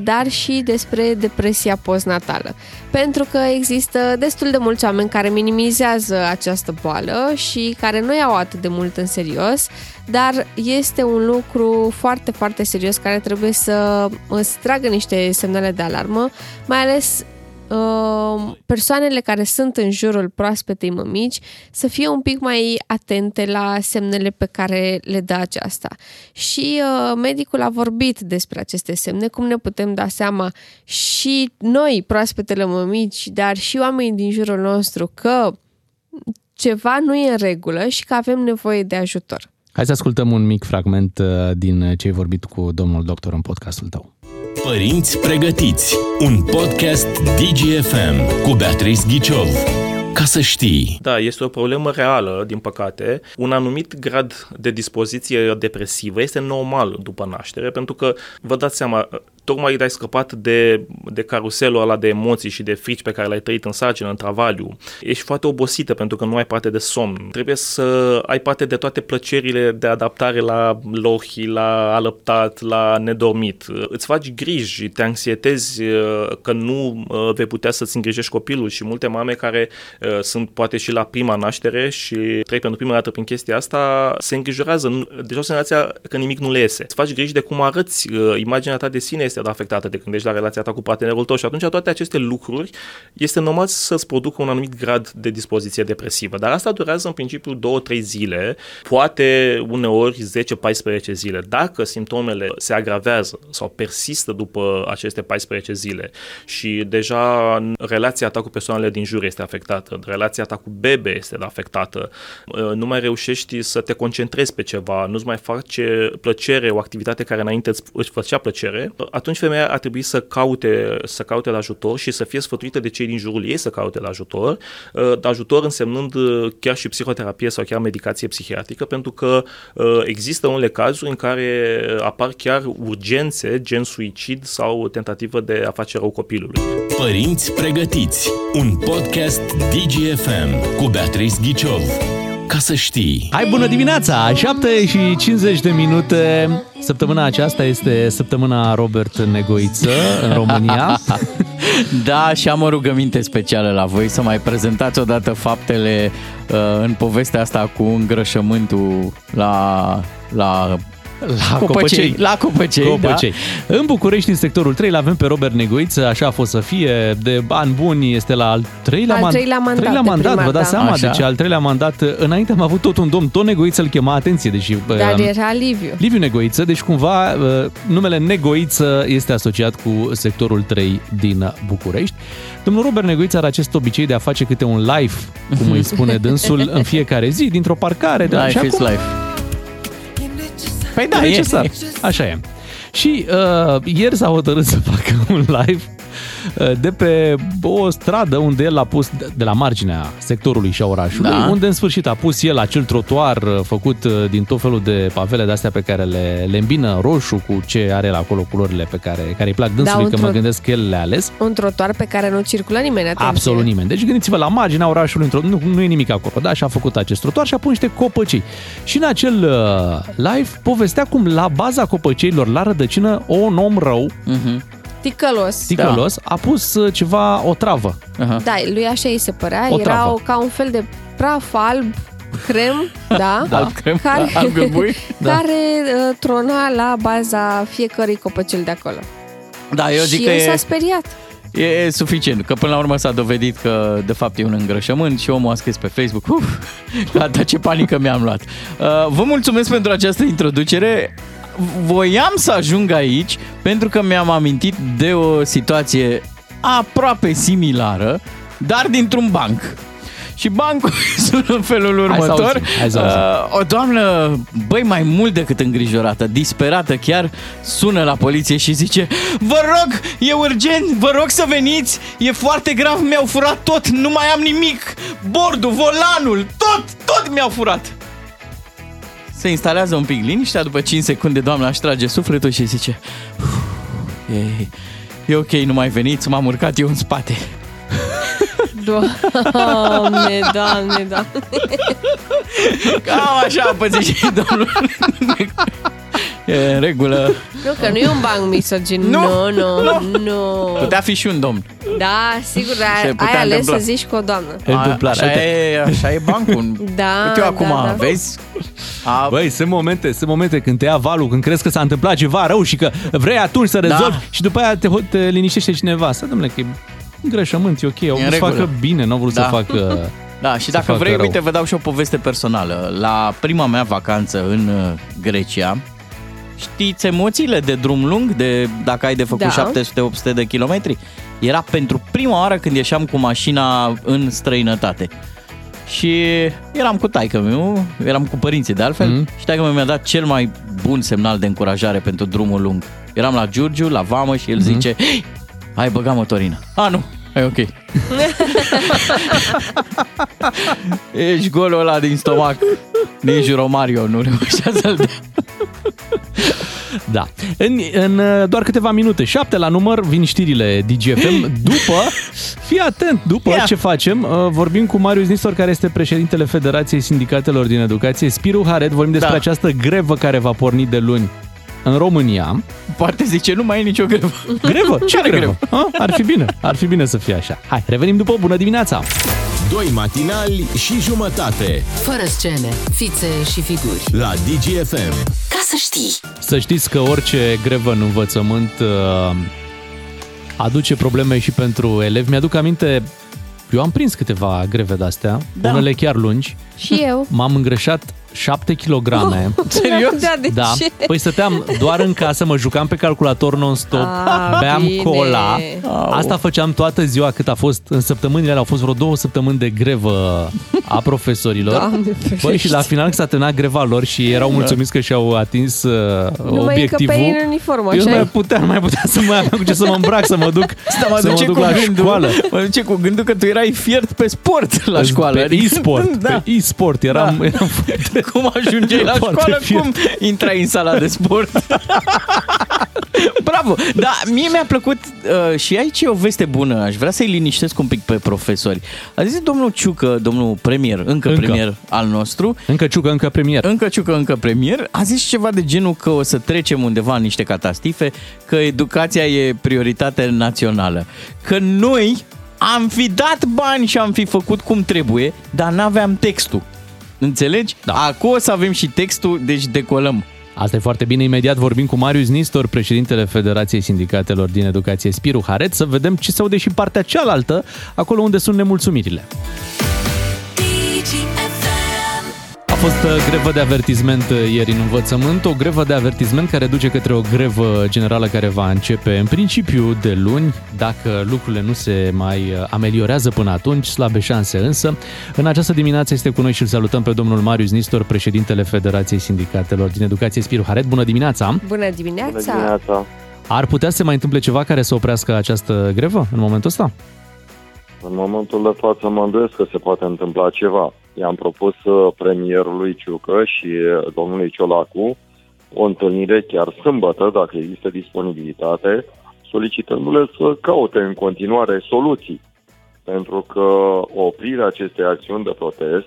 dar și despre depresia postnatală. Pentru că există destul de mulți oameni care minimizează această boală și care nu iau atât de mult în serios, dar este un lucru foarte, foarte serios care trebuie să îți tragă niște semnale de alarmă, mai ales uh, persoanele care sunt în jurul proaspetei mămici să fie un pic mai atente la semnele pe care le dă aceasta. Și uh, medicul a vorbit despre aceste semne, cum ne putem da seama și noi, proaspetele mămici, dar și oamenii din jurul nostru, că ceva nu e în regulă și că avem nevoie de ajutor. Hai să ascultăm un mic fragment uh, din ce ai vorbit cu domnul doctor în podcastul tău. Părinți pregătiți. Un podcast DGFM cu Beatrice Ghiciov. Ca să știi. Da, este o problemă reală, din păcate. Un anumit grad de dispoziție depresivă este normal după naștere, pentru că, vă dați seama, tocmai ai scăpat de, de caruselul ăla de emoții și de frici pe care le-ai trăit în sarcină, în travaliu. Ești foarte obosită pentru că nu ai parte de somn. Trebuie să ai parte de toate plăcerile de adaptare la lohi, la alăptat, la nedormit. Îți faci griji, te anxietezi uh, că nu uh, vei putea să-ți îngrijești copilul și multe mame care uh, sunt poate și la prima naștere și trec pentru prima dată prin chestia asta, se îngrijorează. Nu- Deja au senzația că nimic nu le iese. Îți faci griji de cum arăți, uh, imaginea ta de sine este afectată de când ești la relația ta cu partenerul tău și atunci toate aceste lucruri este normal să-ți producă un anumit grad de dispoziție depresivă. Dar asta durează în principiu 2-3 zile, poate uneori 10-14 zile. Dacă simptomele se agravează sau persistă după aceste 14 zile și deja relația ta cu persoanele din jur este afectată, relația ta cu bebe este afectată, nu mai reușești să te concentrezi pe ceva, nu-ți mai face plăcere o activitate care înainte îți- îți făcea plăcere, atunci femeia ar trebui să caute, să caute la ajutor și să fie sfătuită de cei din jurul ei să caute la ajutor, uh, ajutor însemnând uh, chiar și psihoterapie sau chiar medicație psihiatrică, pentru că uh, există unele cazuri în care apar chiar urgențe, gen suicid sau tentativă de a face rău copilului. Părinți pregătiți. Un podcast DGFM cu Beatrice Ghiciov. Ca să știi. Hai bună dimineața! 7 și 50 de minute. Săptămâna aceasta este săptămâna Robert Negoiță în România. Da, și am o rugăminte specială la voi să mai prezentați odată faptele uh, în povestea asta cu îngrășământul la, la La Copăcei. La Copăcei, Copăcei. În București, în sectorul 3, l-avem pe Robert Negoiță, așa a fost să fie, de ani buni, este la al treilea, Al man- treilea mandat treilea de mandat primar, vă dați da. seama, Așa. deci al treilea mandat. Înainte am avut tot un domn, tot Negoiță îl chema, atenție, deși... Dar um, era Liviu. Liviu Negoiță, deci cumva uh, numele Negoiță este asociat cu sectorul 3 din București. Domnul Robert Negoiță are acest obicei de a face câte un live, cum îi spune dânsul, în fiecare zi, dintr-o parcare. de- și Life is acum- life. Păi da, necesar. Așa e. Și uh, ieri s-a hotărât să facă un live uh, de pe o stradă unde el a pus, de la marginea sectorului și a orașului, Da. unde în sfârșit a pus el acel trotuar uh, făcut uh, din tot felul de pavele de-astea pe care le, le îmbină roșu cu ce are el acolo, culorile pe care, care îi plac dânsului, un că mă trot- gândesc că el le-a ales. Un trotuar pe care nu circulă nimeni, atenție. Absolut nimeni. Deci gândiți-vă la marginea orașului, într-o, nu, nu e nimic acolo, da? Și a făcut acest trotuar și a pus niște copăcei. Și în acel uh, live povestea cum la baza copăceilor, la rădăcină, un om rău, Mhm. Ticălos. ticălos, a pus uh, ceva, o travă. Aha. Da, lui așa îi se părea. O Era travă. o, ca un fel de praf alb, crem, da, Da. Alb crem, care, alb găbui. care uh, trona la baza fiecărui copăcel de acolo. Da, eu zic și că el e, s-a speriat. e suficient, că până la urmă s-a dovedit că de fapt e un îngrășământ și omul a scris pe Facebook, uf, gata, ce panică mi-am luat. Uh, vă mulțumesc pentru această introducere. Voiam să ajung aici pentru că mi-am amintit de o situație aproape similară, dar dintr-un banc. Și bancul sună în felul următor. auzim, hai să auzim. Uh, o doamnă, băi, mai mult decât îngrijorată, disperată chiar, sună la poliție și zice Vă rog, e urgent, vă rog să veniți, e foarte grav, mi-au furat tot, nu mai am nimic, bordul, volanul, tot, tot mi-au furat. Se instalează un pic liniștea, după 5 secunde doamna își trage sufletul și zice "Uf, e, e ok, nu mai veniți, m-am urcat eu în spate. Doamne, doamne, doamne. Cam așa a pățit și domnul. E în regulă. Nu, că nu e un banc misogin. Nu, Nu, nu, nu. nu. Putea fi și un domn. Da, sigur, Se ai, putea ai ales întâmpla. să zici cu o doamnă. Întâmplare. Așa Uite. e, așa e bancul. Da, Uite eu acum, da, da. vezi? A, Băi, sunt momente, sunt momente când te ia valul, când crezi că s-a întâmplat ceva rău și că vrei atunci să rezolvi Da. și după aia te, te liniștește cineva. Să domnule, că e îngrășământ, e ok, au în vrut să regulă. facă bine, nu au vrut Da. să facă... Da, și să dacă facă vrei, rău. uite, vă dau și o poveste personală. La prima mea vacanță în uh, Grecia, știți emoțiile de drum lung, de dacă ai de făcut Da. 700-800 de kilometri? Era pentru prima oară când ieșeam cu mașina în străinătate. Și eram cu taică meu, eram cu părinții de altfel, Mhm. mm. și taică meu mi-a dat cel mai bun semnal de încurajare pentru drumul lung. Eram la Giurgiu, la vamă și el Mhm. zice, "Hei, ai băgat motorina. A, nu, e ok. Ești golul ăla din stomac. Nici Romario nu reușea să-l dea. Da. În, în uh, doar câteva minute, șapte la număr, vin știrile DGFM. După, fii atent, după Ia. ce facem, uh, vorbim cu Marius Nistor, care este președintele Federației Sindicatelor din Educație, Spiru Haret, vorbim despre Da. această grevă care va porni de luni în România. Poate zice, nu mai e nicio grevă. Grevă? Ce Care grevă? A, ar fi bine, ar fi bine să fie așa. Hai, revenim după, bună dimineața! Doi matinali și jumătate Fără scene, fițe și figuri. la DGFM. Ca să știi! Să știți că orice grevă în învățământ uh, aduce probleme și pentru elevi. Mi-aduc aminte, eu am prins câteva greve de-astea, Da. unele chiar lungi. Și eu. M-am îngrășat 7 kg. Serios? Da, de Da, ce? păi stăteam doar în casă, mă jucam pe calculator non-stop, Ah, beam bine. cola. Au. Asta făceam toată ziua cât a fost, în săptămânile alea au fost vreo două săptămâni de grevă a profesorilor. Doamne Băi, și la final când s-a terminat greva lor și erau mulțumiți că și-au atins uh, Nu mai obiectivul. încăpei în uniformă, eu nu așa mai e? puteam, nu mai puteam să mai aveam cu ce să mă îmbrac, să mă duc, Asta mă să mă duce duc cu la gândul, școală. Mă duce cu gândul că tu erai fiert pe sport la școală. Pe adică- e-sport, da. pe e-sport. Eram, eram foarte, cum ajungeai la Foarte școală, fiert. cum intrai în sala de sport. Bravo! Da, mie mi-a plăcut uh, și aici e o veste bună. Aș vrea să-i liniștesc un pic pe profesori. A zis domnul Ciucă, domnul premier, încă, Încă. încă. premier al nostru, Încă ciucă, încă premier. încă Ciucă, încă premier, a zis ceva de genul că o să trecem undeva în niște catastife, că educația e prioritate națională. Că noi am fi dat bani și am fi făcut cum trebuie, dar n-aveam textul. Înțelegi? Da. Acum o să avem și textul, deci decolăm. Asta e foarte bine. Imediat vorbim cu Marius Nistor, președintele Federației Sindicatelor din Educație Spiru Haret, să vedem ce se aude și în partea cealaltă, acolo unde sunt nemulțumirile. A fost uh, grevă de avertisment uh, ieri în învățământ, o grevă de avertisment care duce către o grevă generală care va începe în principiu de luni. Dacă lucrurile nu se mai uh, ameliorează până atunci, slabe șanse însă. În această dimineață este cu noi și îl salutăm pe domnul Marius Nistor, președintele Federației Sindicatelor din Educație Spiru Haret. Bună dimineața! Bună dimineața! Bună dimineața! Ar putea să se mai întâmple ceva care să oprească această grevă în momentul ăsta? În momentul de față mă îndoiesc că se poate întâmpla ceva. I-am propus uh, premierului Ciucă și uh, domnului Ciolacu o întâlnire chiar sâmbătă, dacă există disponibilitate, solicitându-le să caute în continuare soluții. Pentru că oprirea acestei acțiuni de protest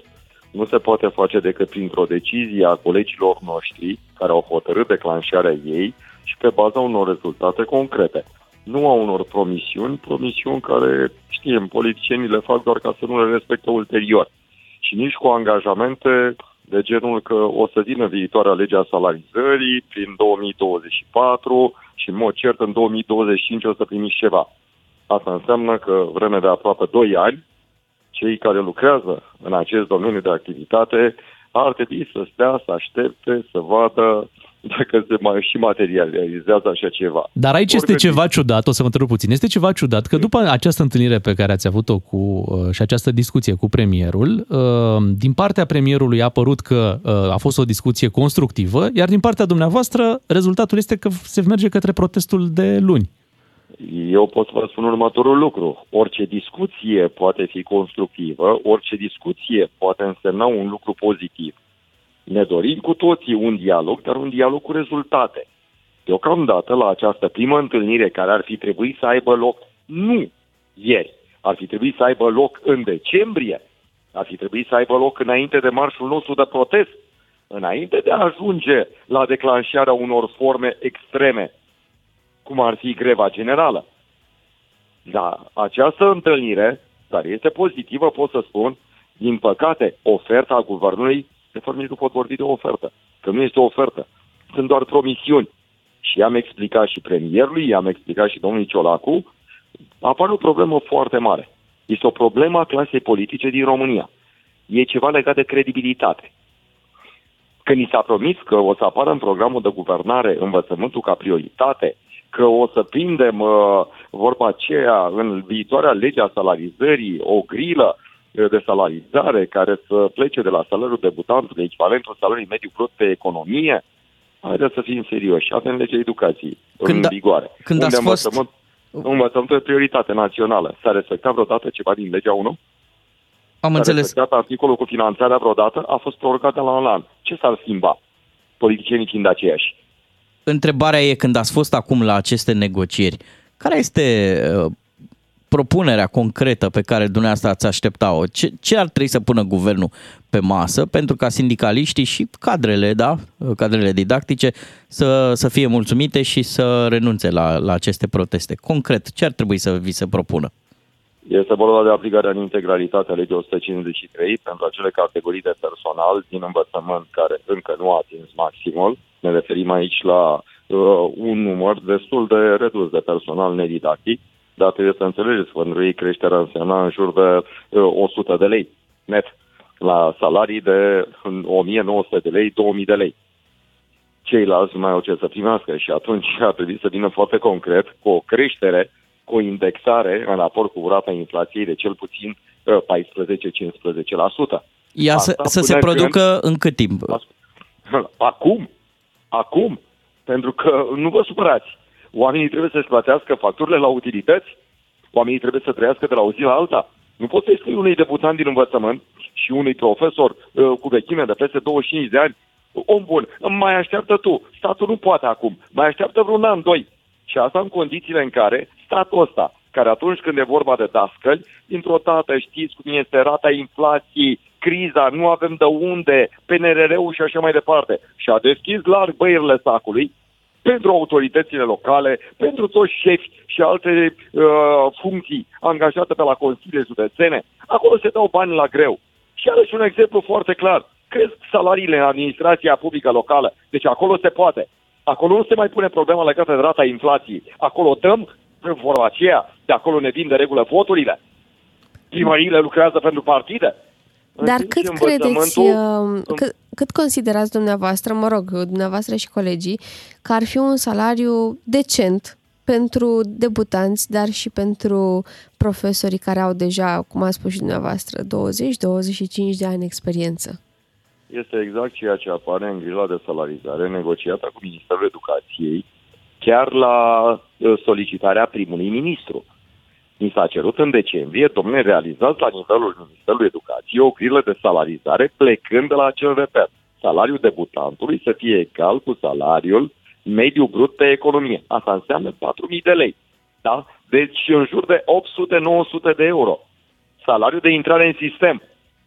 nu se poate face decât printr-o decizie a colegilor noștri care au hotărât declanșarea ei și pe baza unor rezultate concrete. Nu a unor promisiuni, promisiuni care, știm, politicienii le fac doar ca să nu le respecte ulterior. Și nici cu angajamente de genul că o să vină viitoarea legea salarizării prin 2024 și în mod cert în 2025 o să primiți ceva. Asta înseamnă că vreme de aproape 2 ani, cei care lucrează în acest domeniu de activitate ar trebui să stea, să aștepte, să vadă dacă se mai și materializează așa ceva. Dar aici este Oricât- ceva ciudat, o să vă întreb puțin. Este ceva ciudat că după această întâlnire pe care ați avut-o cu uh, și această discuție cu premierul, uh, din partea premierului a părut că uh, a fost o discuție constructivă, iar din partea dumneavoastră rezultatul este că se merge către protestul de luni. Eu pot să vă spun următorul lucru. Orice discuție poate fi constructivă, orice discuție poate însemna un lucru pozitiv. Ne dorim cu toții un dialog, dar un dialog cu rezultate. Deocamdată, la această primă întâlnire care ar fi trebuit să aibă loc nu ieri, ar fi trebuit să aibă loc în decembrie, ar fi trebuit să aibă loc înainte de marșul nostru de protest, înainte de a ajunge la declanșarea unor forme extreme, cum ar fi greva generală. Da, această întâlnire, care este pozitivă, pot să spun, din păcate, oferta guvernului, de fapt nici nu pot vorbi de o ofertă, că nu este o ofertă, sunt doar promisiuni. Și i-am explicat și premierului, i-am explicat și domnului Ciolacu, apare o problemă foarte mare. Este o problemă a clasei politice din România. E ceva legat de credibilitate. Când ni s-a promis că o să apară în programul de guvernare învățământul ca prioritate, că o să prindem uh, vorba aceea în viitoarea lege a salarizării, o grilă uh, de salarizare care să plece de la salariul debutantului, echivalentul salariului mediu brut pe economie, haideți să fim serioși. Avem legea educației Când în a- vigoare. când unde ați fost- învățământ, învățământul e prioritate națională. S-a respectat vreodată ceva din legea 1? Am S-a înțeles. respectat articolul cu finanțarea vreodată? A fost prorogat de la un an. Ce s-ar schimba? Politicienii fiind aceiași. Întrebarea e când ați fost acum la aceste negocieri, care este uh, propunerea concretă pe care dumneavoastră ați aștepta-o? Ce, ce ar trebui să pună guvernul pe masă pentru ca sindicaliștii și cadrele, da, cadrele didactice să, să fie mulțumite și să renunțe la, la aceste proteste? Concret, ce ar trebui să vi se propună? Este vorba de aplicarea în integralitate a legii 153 pentru acele categorii de personal din învățământ care încă nu a atins maximul. Ne referim aici la uh, un număr destul de redus de personal nedidactic, dar trebuie să înțelegeți că pentru ei creșterea însemna în jur de uh, 100 de lei net la salarii de 1900 de lei, 2000 de lei. Ceilalți nu mai au ce să primească și atunci ar trebui să vină foarte concret cu o creștere cu o indexare în raport cu rata inflației de cel puțin uh, 14-15%. Ea să, Asta să se până producă în cât timp? Acum, acum, pentru că nu vă supărați, oamenii trebuie să-și plătească facturile la utilități, oamenii trebuie să trăiască de la o zi la alta. Nu poți să-i spui unui debutant din învățământ și unui profesor uh, cu vechime de peste 25 de ani, om bun, mai așteaptă tu. Statul nu poate acum. Mai așteaptă vreun an, doi. Și asta în condițiile în care statul ăsta, care atunci când e vorba de dascăli, dintr-o dată știți cum este rata inflației, criza, nu avem de unde, PNRR-ul și așa mai departe. Și a deschis larg băierile sacului pentru autoritățile locale, pentru toți șefi și alte uh, funcții angajate pe la consiliile județene. Acolo se dau bani la greu. Și are și un exemplu foarte clar. Cresc salariile în administrația publică locală. Deci acolo se poate. Acolo nu se mai pune problema legată de rata inflației. Acolo dăm vorba aceea, de acolo ne vin de regulă voturile. Primăriile lucrează pentru partide. Dar cât credeți, uh, cât, cât considerați dumneavoastră, mă rog, dumneavoastră și colegii, că ar fi un salariu decent pentru debutanți, dar și pentru profesorii care au deja, cum a spus și dumneavoastră, 20-25 de ani experiență? Este exact ceea ce apare în grila de salarizare negociată cu Ministerul Educației, chiar la uh, solicitarea primului ministru. Mi s-a cerut în decembrie, domnule, realizați la nivelul Ministerului Educației o grilă de salarizare plecând de la acel reper. Salariul debutantului să fie egal cu salariul mediu brut pe economie. Asta înseamnă 4.000 de lei. Da? Deci în jur de 800-900 de euro. Salariul de intrare în sistem.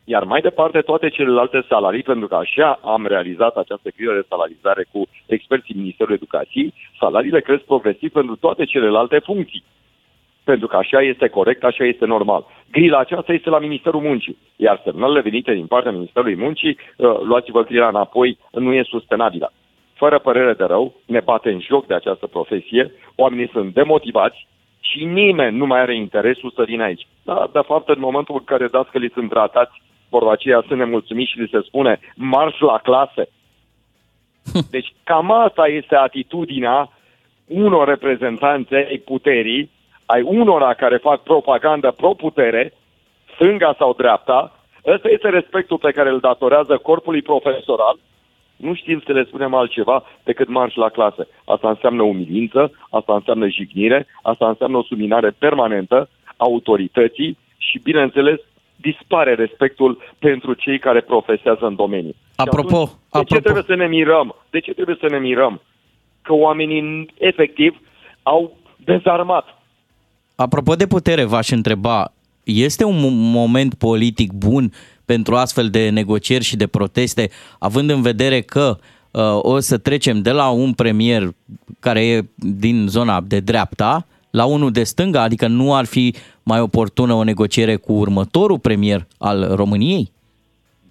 Iar mai departe toate celelalte salarii, pentru că așa am realizat această grilă de salarizare cu experții Ministerului Educației, salariile cresc progresiv pentru toate celelalte funcții pentru că așa este corect, așa este normal. Grila aceasta este la Ministerul Muncii, iar semnalele venite din partea Ministerului Muncii, uh, luați-vă grila înapoi, nu e sustenabilă. Fără părere de rău, ne bate în joc de această profesie, oamenii sunt demotivați și nimeni nu mai are interesul să vină aici. Da, de fapt, în momentul în care dascăliți sunt tratați, vorba aceea sunt nemulțumiți și li se spune marș la clase. Deci cam asta este atitudinea unor reprezentanți ai puterii ai unora care fac propagandă pro-putere, stânga sau dreapta, ăsta este respectul pe care îl datorează corpului profesoral. Nu știm să le spunem altceva decât marș la clasă. Asta înseamnă umilință, asta înseamnă jignire, asta înseamnă o subminare permanentă a autorității și, bineînțeles, dispare respectul pentru cei care profesează în domeniu. Apropo, atunci, de apropo. ce trebuie să ne mirăm? De ce trebuie să ne mirăm? Că oamenii efectiv au dezarmat Apropo de putere, v-aș întreba, este un moment politic bun pentru astfel de negocieri și de proteste, având în vedere că uh, o să trecem de la un premier care e din zona de dreapta la unul de stânga, adică nu ar fi mai oportună o negociere cu următorul premier al României?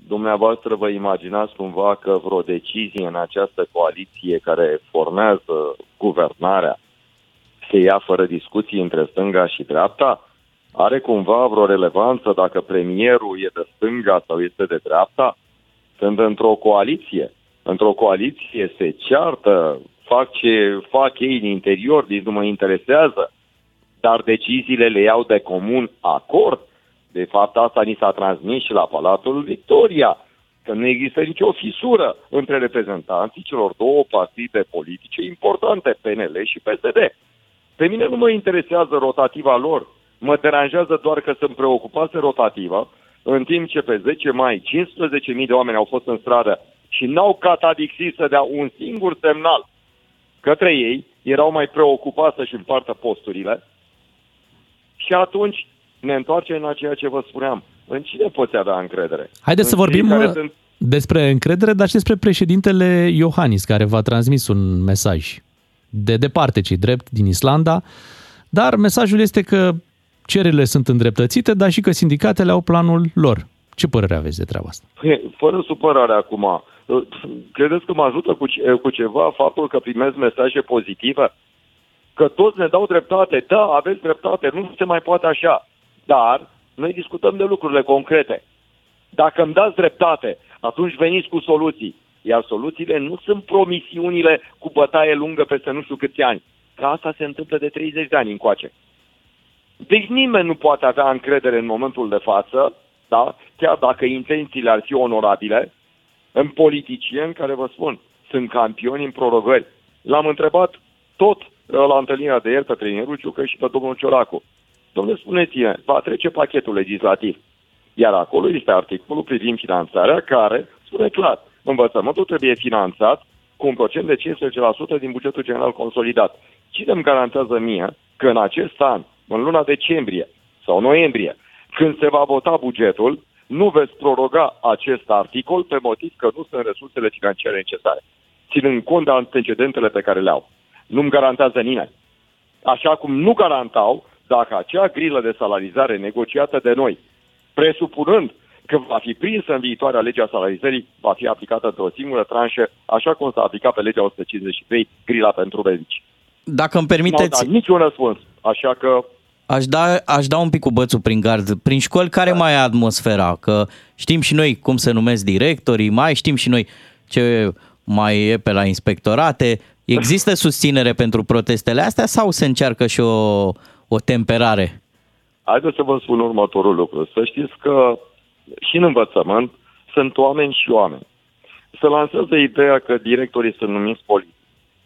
Dumneavoastră vă imaginați cumva că vreo decizie în această coaliție care formează guvernarea se ia fără discuții între stânga și dreapta? Are cumva vreo relevanță dacă premierul e de stânga sau este de dreapta? Sunt într-o coaliție. Într-o coaliție se ceartă, fac ce fac ei în interior, nici nu mă interesează, dar deciziile le iau de comun acord. De fapt, asta ni s-a transmis și la Palatul Victoria, că nu există nicio fisură între reprezentanții celor două partide politice importante, PNL și PSD. Pe mine nu mă interesează rotativa lor. Mă deranjează doar că sunt preocupați de rotativa, în timp ce pe 10 mai 15.000 de oameni au fost în stradă și n-au catadixit să dea un singur semnal către ei, erau mai preocupați să-și împartă posturile. Și atunci ne întoarcem la ceea ce vă spuneam. În cine poți avea încredere? Haideți în să vorbim care uh, sunt... despre încredere, dar și despre președintele Iohannis, care v-a transmis un mesaj de departe cei drept din Islanda, dar mesajul este că cererile sunt îndreptățite, dar și că sindicatele au planul lor. Ce părere aveți de treaba asta? Păi, Fără supărare acum, credeți că mă ajută cu, ce- cu ceva faptul că primez mesaje pozitive? Că toți ne dau dreptate, da, aveți dreptate, nu se mai poate așa. Dar noi discutăm de lucrurile concrete. Dacă îmi dați dreptate, atunci veniți cu soluții. Iar soluțiile nu sunt promisiunile cu bătaie lungă peste nu știu câți ani. Că asta se întâmplă de 30 de ani încoace. Deci nimeni nu poate avea încredere în momentul de față, da? chiar dacă intențiile ar fi onorabile, în politicieni care, vă spun, sunt campioni în prorogări. L-am întrebat tot uh, la întâlnirea de ieri pe premierul Ciucă și pe domnul Cioracu. Domnule, spuneți-ne, va trece pachetul legislativ. Iar acolo este articolul privind finanțarea care spune clar, învățământul trebuie finanțat cu un procent de 15% din bugetul general consolidat. Cine îmi garantează mie că în acest an, în luna decembrie sau noiembrie, când se va vota bugetul, nu veți proroga acest articol pe motiv că nu sunt resursele financiare necesare, ținând cont de antecedentele pe care le au. Nu-mi garantează nimeni. Așa cum nu garantau dacă acea grilă de salarizare negociată de noi, presupunând că va fi prinsă în viitoarea legea salarizării, va fi aplicată într-o singură tranșă, așa cum s-a aplicat pe legea 153, grila pentru medici. Dacă îmi Nu permiteți, au dat niciun răspuns, așa că aș da, aș da un pic cu bățul prin gard. Prin școli, care mai e atmosfera? Că știm și noi cum se numesc directorii, mai știm și noi ce mai e pe la inspectorate. Există susținere pentru protestele astea sau se încearcă și o, o temperare? Haideți să vă spun următorul lucru. Să știți că și în învățământ sunt oameni și oameni. Se lansează ideea că directorii sunt numiți politici.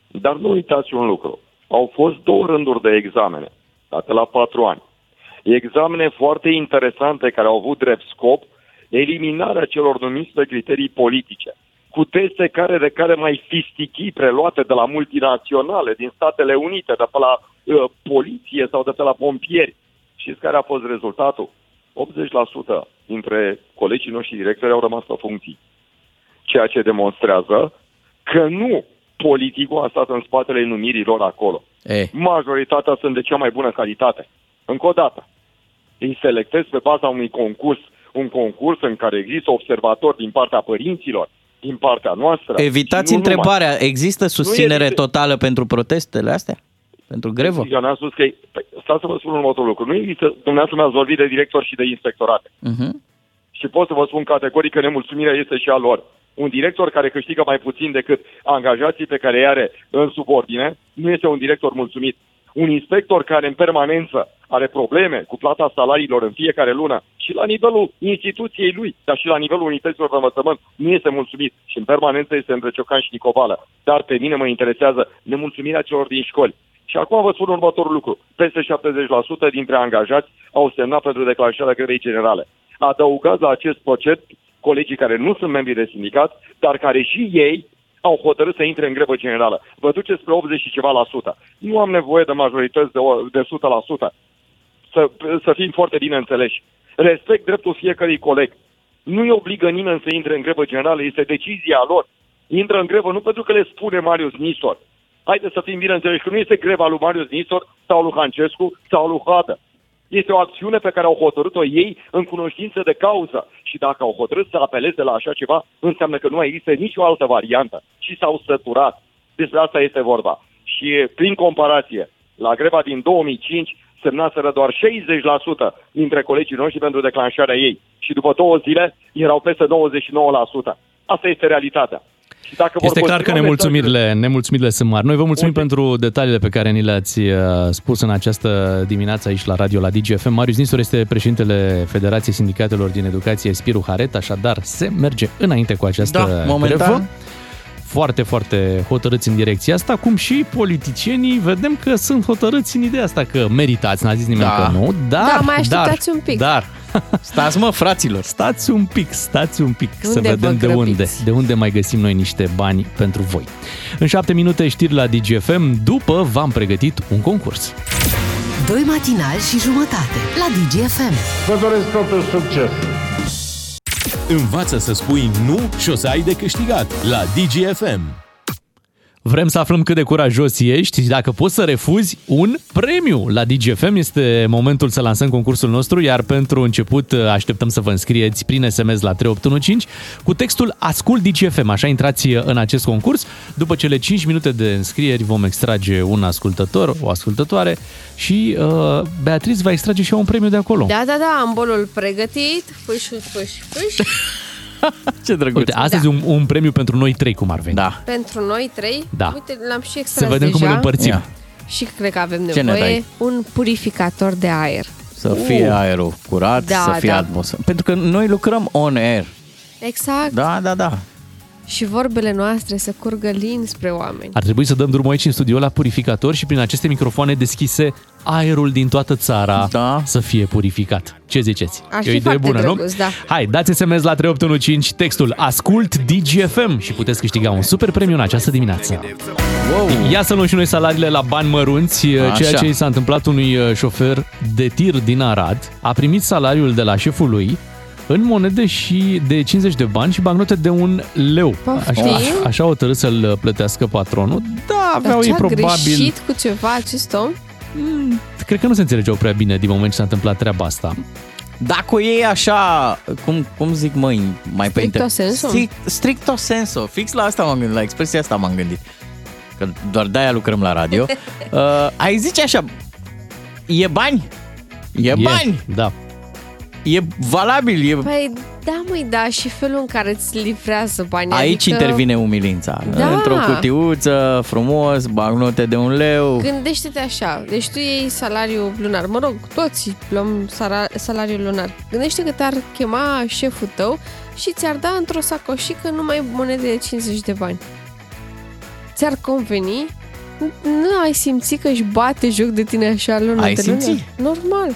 Dar nu uitați un lucru. Au fost două rânduri de examene, date la patru ani. Examene foarte interesante care au avut drept scop eliminarea celor numiți pe criterii politice, cu teste care de care mai fistichii preluate de la multinaționale din Statele Unite, de pe la uh, poliție sau de pe la pompieri. Știți care a fost rezultatul? 80% dintre colegii noștri directori au rămas pe funcții. Ceea ce demonstrează că nu politicul a stat în spatele numirilor acolo. E, Majoritatea sunt de cea mai bună calitate. Încă o dată, îi selectez pe baza unui concurs, un concurs în care există observatori din partea părinților, din partea noastră. evitați și nu numai. întrebarea, există susținere există. totală pentru protestele astea? Pentru grevă? Eu n-am spus că... Păi, stați să vă spun următorul lucru. Nu există, dumneavoastră mi-ați vorbit de director și de inspectorate. Uh-huh. Și pot să vă spun categoric că nemulțumirea este și a lor. Un director care câștigă mai puțin decât angajații pe care îi are în subordine, nu este un director mulțumit. Un inspector care în permanență are probleme cu plata salariilor în fiecare lună și la nivelul instituției lui, dar și la nivelul unităților de învățământ, nu este mulțumit și în permanență este între Ciocan și Nicovală. Dar pe mine mă interesează nemulțumirea celor din școli. Și acum vă spun următorul lucru. Peste 70% dintre angajați au semnat pentru declanșarea grevei generale. Adăugați la acest procent colegii care nu sunt membri de sindicat, dar care și ei au hotărât să intre în grevă generală. Vă duceți spre 80 și ceva la sută. Nu am nevoie de majorități de, o- de 100%. Să, să fim foarte bine înțeleși. Respect dreptul fiecărui coleg. Nu-i obligă nimeni să intre în grevă generală, este decizia lor. Intră în grevă nu pentru că le spune Marius Nistor. Haideți să fim bine înțeleși că nu este greva lui Marius Nistor sau lui Hancescu sau lui Hadă. Este o acțiune pe care au hotărât-o ei în cunoștință de cauză. Și dacă au hotărât să apeleze la așa ceva, înseamnă că nu mai există nicio altă variantă. Și s-au săturat. Despre asta este vorba. Și prin comparație, la greva din 2005 semnaseră doar 60% dintre colegii noștri pentru declanșarea ei. Și după două zile erau peste 99%. Asta este realitatea. Și dacă vor Este clar că continua nemulțumirile, nemulțumirile sunt mari. Noi vă mulțumim pentru detaliile pe care ni le-ați uh, spus în această dimineață aici la radio, la DGFM. Marius Nistor este președintele Federației Sindicatelor din Educație Spiru Haret, așadar se merge înainte cu această Da, momentan. grevă. Foarte, foarte hotărâți în direcția asta, cum și politicienii vedem că sunt hotărâți în ideea asta, că meritați, n-a zis nimeni Da. că nu, dar... Da, mai așteptați dar, un pic. Dar, Stați mă, fraților! stați un pic, stați un pic, să Unde vă vedem de grăbiți? unde, de unde mai găsim noi niște bani pentru voi. În șapte minute știri la DGFM, după v-am pregătit un concurs. Doi matinali și jumătate la DGFM. Vă doresc totul succes! Învață să spui nu și o să ai de câștigat la DGFM. Vrem să aflăm cât de curajos ești și dacă poți să refuzi un premiu. La DGFM este momentul să lansăm concursul nostru, iar pentru început așteptăm să vă înscrieți prin SMS la 3815 cu textul Ascult DGFM. Așa intrați în acest concurs. După cele 5 minute de înscrieri vom extrage un ascultător, o ascultătoare și uh, Beatriz va extrage și ea un premiu de acolo. Da, da, da, am bolul pregătit. Fâș, fâș, fâș. Ce drăguț! Uite, astăzi Da. un, un premiu pentru noi trei, cum ar veni. Da. Pentru noi trei. Da. Uite, l-am și Să extras vedem deja. cum îl împărțim. Ia. Și cred că avem Ce ne nevoie dai? un purificator de aer. Să fie aerul curat, Da, să fie da. atmosferă. Pentru că noi lucrăm on air. Exact. Da, da, da. Și vorbele noastre să curgă lin spre oameni. Ar trebui să dăm drumul aici în studio la purificator și prin aceste microfoane deschise aerul din toată țara da. să fie purificat. Ce ziceți? Ar e o fi idee foarte bună, drăguț, nu? da. Hai, dați SMS la 3815 textul Ascult DGFM și puteți câștiga un super premiu în această dimineață. Wow. Ia să luăm și noi salariile la bani mărunți, Așa. ceea ce i s-a întâmplat unui uh, șofer de tir din Arad. A primit salariul de la șeful lui în monede și de 50 de bani și bancnote de un leu. Poftim? Așa, așa o să l plătească patronul. Da, aveau Dar ei ce-a probabil... greșit cu ceva acest om? Cred că nu se înțelegeau prea bine din moment ce s-a întâmplat treaba asta. Dacă o iei așa, cum, cum zic măi, mai pe Stricto inter- sensu? Strict, stricto senso. Fix la asta m-am gândit, la expresia asta m-am gândit. Că doar de-aia lucrăm la radio. uh, ai zice așa, e bani? E, bani? Da. E valabil, e... Păi da, măi, da, și felul în care îți livrează banii. Aici adică... intervine umilința. Da. Într-o cutiuță, frumos, bancnote de un leu. Gândește-te așa, deci tu iei salariul lunar, mă rog, toți luăm sara- salariul lunar. Gândește că te-ar chema șeful tău și ți-ar da într-o sacoșică numai monede de 50 de bani. Ți-ar conveni? Nu ai simțit că își bate joc de tine așa lună Ai de lună? simțit? Normal.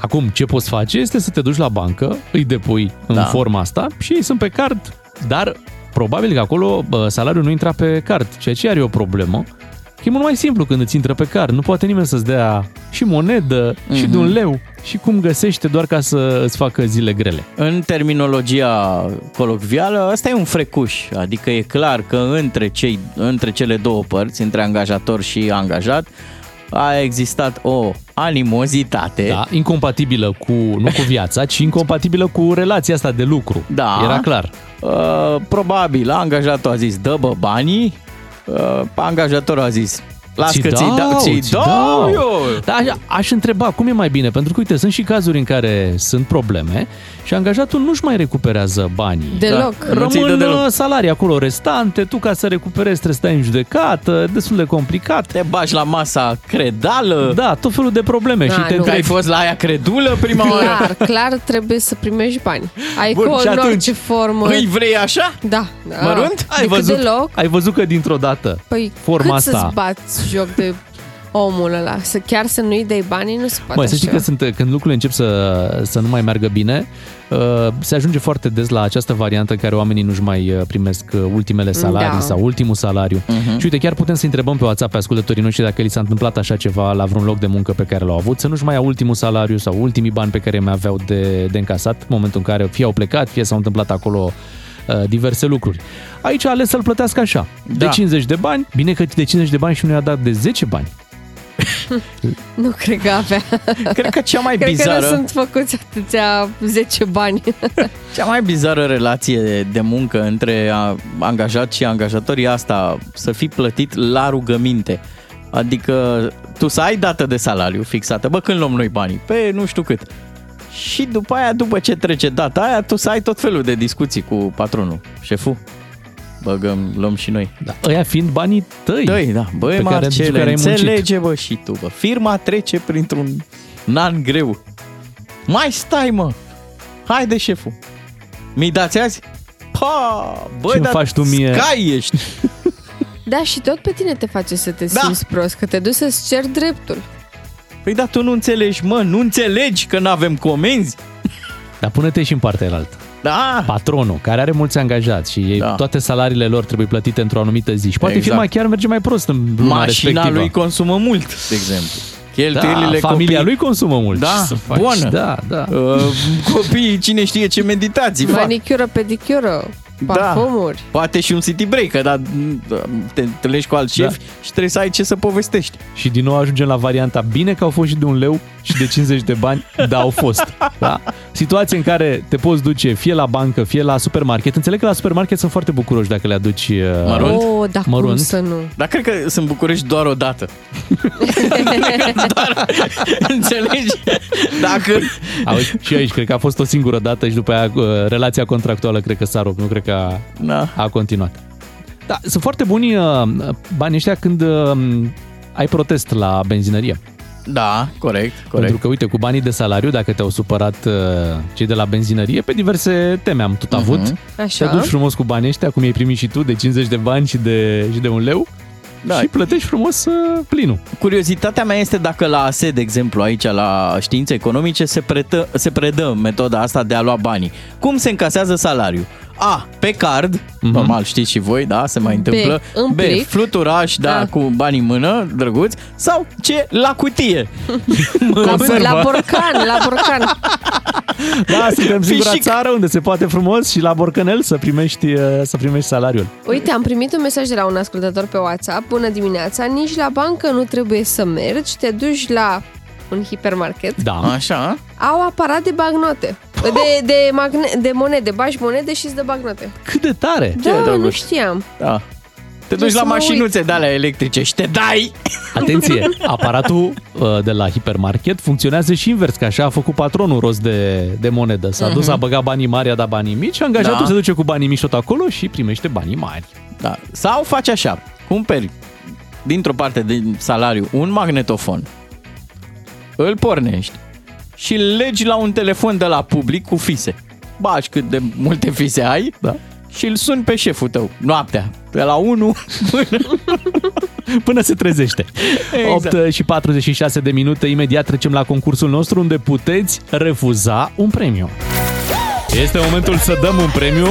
Acum, ce poți face este să te duci la bancă, îi depui în Da. forma asta și ei sunt pe card. Dar probabil că acolo bă, salariul nu intra pe card, ceea ce are o problemă. Că e mult mai simplu când îți intră pe card. Nu poate nimeni să-ți dea și monedă, mm-hmm. și de un leu, și cum găsește doar ca să îți facă zile grele. În terminologia colocvială, ăsta e un frecuș, adică e clar că între, cei, între cele două părți, între angajator și angajat, a existat o animozitate. Da, incompatibilă cu, nu cu viața, ci incompatibilă cu relația asta de lucru. Da. Era clar. Uh, probabil angajatul a zis dă bă banii, uh, angajatorul a zis las Ți că ți-i dau, ți-i ți dau eu. Da, aș, aș întreba cum e mai bine, pentru că, uite, sunt și cazuri în care sunt probleme și angajatul nu-și mai recuperează banii. Deloc. Da. Nu ți-i dă Rămân deloc. uh, salarii acolo restante, tu ca să recuperezi trebuie să stai în judecată, destul de complicat. Te bagi la masa credală, Da, tot felul de probleme Da, și te nu. că ai întrebi, fost la aia credulă prima oară. Clar, clar trebuie să primești bani. Ai Bun, cu și în atunci, orice formă. Îi vrei așa? Da. da. Mărunt? ai Decât văzut, deloc. ai văzut că dintr-o dată Păi forma cât asta... să-ți bați joc de omul ăla? Să chiar să nu-i dai banii, nu se poate Mă, să știi așa. că sunt, când lucrurile încep să, să nu mai meargă bine, uh, se ajunge foarte des la această variantă în care oamenii nu-și mai uh, primesc uh, ultimele salarii Da. sau ultimul salariu. Mhm. Și uite, chiar putem să întrebăm pe WhatsApp pe ascultătorii noștri dacă li s-a întâmplat așa ceva la vreun loc de muncă pe care l-au avut, să nu-și mai ia ultimul salariu sau ultimii bani pe care mai aveau de, de încasat, în momentul în care fie au plecat, fie s-au întâmplat acolo uh, diverse lucruri. Aici a ales să-l plătească așa, de Da. 50 de bani, bine că de 50 de bani și nu i-a dat de 10 bani. Nu cred că avea. Cred că cea mai Cred că bizară... nu sunt făcuți atâția 10 bani. Cea mai bizară relație de muncă între a- angajat și angajator e asta, să fii plătit la rugăminte. Adică tu să ai dată de salariu fixată, bă, când luăm noi banii? Pe nu știu cât. Și după aia, după ce trece data aia, tu să ai tot felul de discuții cu patronul, șeful. Băgăm, luăm și noi. Da. Ăia fiind banii tăi. Dăi, da, băi, pe care- cu Marcele, care ai muncit. înțelege, bă, și tu, bă. Firma trece printr-un an greu. Mai stai, mă! Haide, șeful! Mi dați azi? Pa! Băi, Ce-mi dar faci tu mie? Scai ești! Da, și tot pe tine te face să te Da. simți prost, că te duci să-ți ceri dreptul. Păi da, tu nu înțelegi, mă, nu înțelegi că nu avem comenzi? Dar pune-te și în partea elaltă. Da! Patronul, care are mulți angajați și ei, Da. toate salariile lor trebuie plătite într-o anumită zi. Și poate Exact. firma chiar merge mai prost în luna Mașina respectivă. lui consumă mult, de exemplu. da, Cheltuielile familia copii... lui consumă mult. Da, Ce să faci? bună. Da, da. Uh, copiii, cine știe ce meditații fac. Manicură, pedicură, Da. parfumuri. Poate și un city break, dar mm, te întâlnești cu alt șef Da. și trebuie să ai ce să povestești. Și din nou ajungem la varianta bine că au fost și de un leu și de 50 de bani, dar au fost. Da? Situație în care te poți duce fie la bancă, fie la supermarket. Înțeleg că la supermarket sunt foarte bucuroși dacă le aduci uh, Mărunt? Oh, dar cum Mărunt. să nu? Dar cred că sunt București doar o dată. doar, înțelegi? Dacă... Auzi, și aici cred că a fost o singură dată și după aia uh, relația contractuală cred că s-a rupt, nu cred că a, Da. a continuat. Da, sunt foarte buni uh, banii ăștia când uh, ai protest la benzinărie. Da, corect, corect. Pentru că, uite, cu banii de salariu, dacă te-au supărat uh, cei de la benzinărie, pe diverse teme am tot avut. Așa. Te duci frumos cu banii ăștia, cum ai primit și tu, de 50 de bani și de, și de un leu, Da. și plătești frumos uh, plinul. Curiozitatea mea este dacă la ASE, de exemplu, aici la științe economice, se, pretă, se predă metoda asta de a lua banii. Cum se încasează salariul? A. Pe card, Mhm. normal știți și voi, da, se mai întâmplă. în B. plic. Fluturaș, da, Da. cu bani în mână, drăguț. Sau C. La cutie. La, Conservă. la borcan, la borcan. Da, suntem singura Fișic. țară unde se poate frumos și la borcanel să primești, uh, să primești salariul. Uite, am primit un mesaj de la un ascultător pe WhatsApp. Bună dimineața, nici la bancă nu trebuie să mergi, te duci la un hipermarket. Da. Așa. Au aparat de bagnote. De, de, magne, de monede, bagi monede și îți dă bagnote. Cât de tare! Da, drăguț. nu știam. Da. Te Trebuie duci la să mă mașinuțe de alea electrice și te dai. Atenție, aparatul uh, de la hipermarket funcționează și invers, că așa a făcut patronul rost de, de monedă. S-a dus, a băgat banii mari, a dat banii mici și angajatul Mhm. Da. se duce cu banii mici tot acolo și primește banii mari. Da. Sau faci așa, cumperi dintr-o parte din salariu un magnetofon, îl pornești și îl legi la un telefon de la public cu fise. Baci cât de multe fise ai Da. și îl suni pe șeful tău noaptea, de la 1 până... Până se trezește. Exact. 8 și 46 de minute, imediat trecem la concursul nostru unde puteți refuza un premiu. Este momentul să dăm un premiu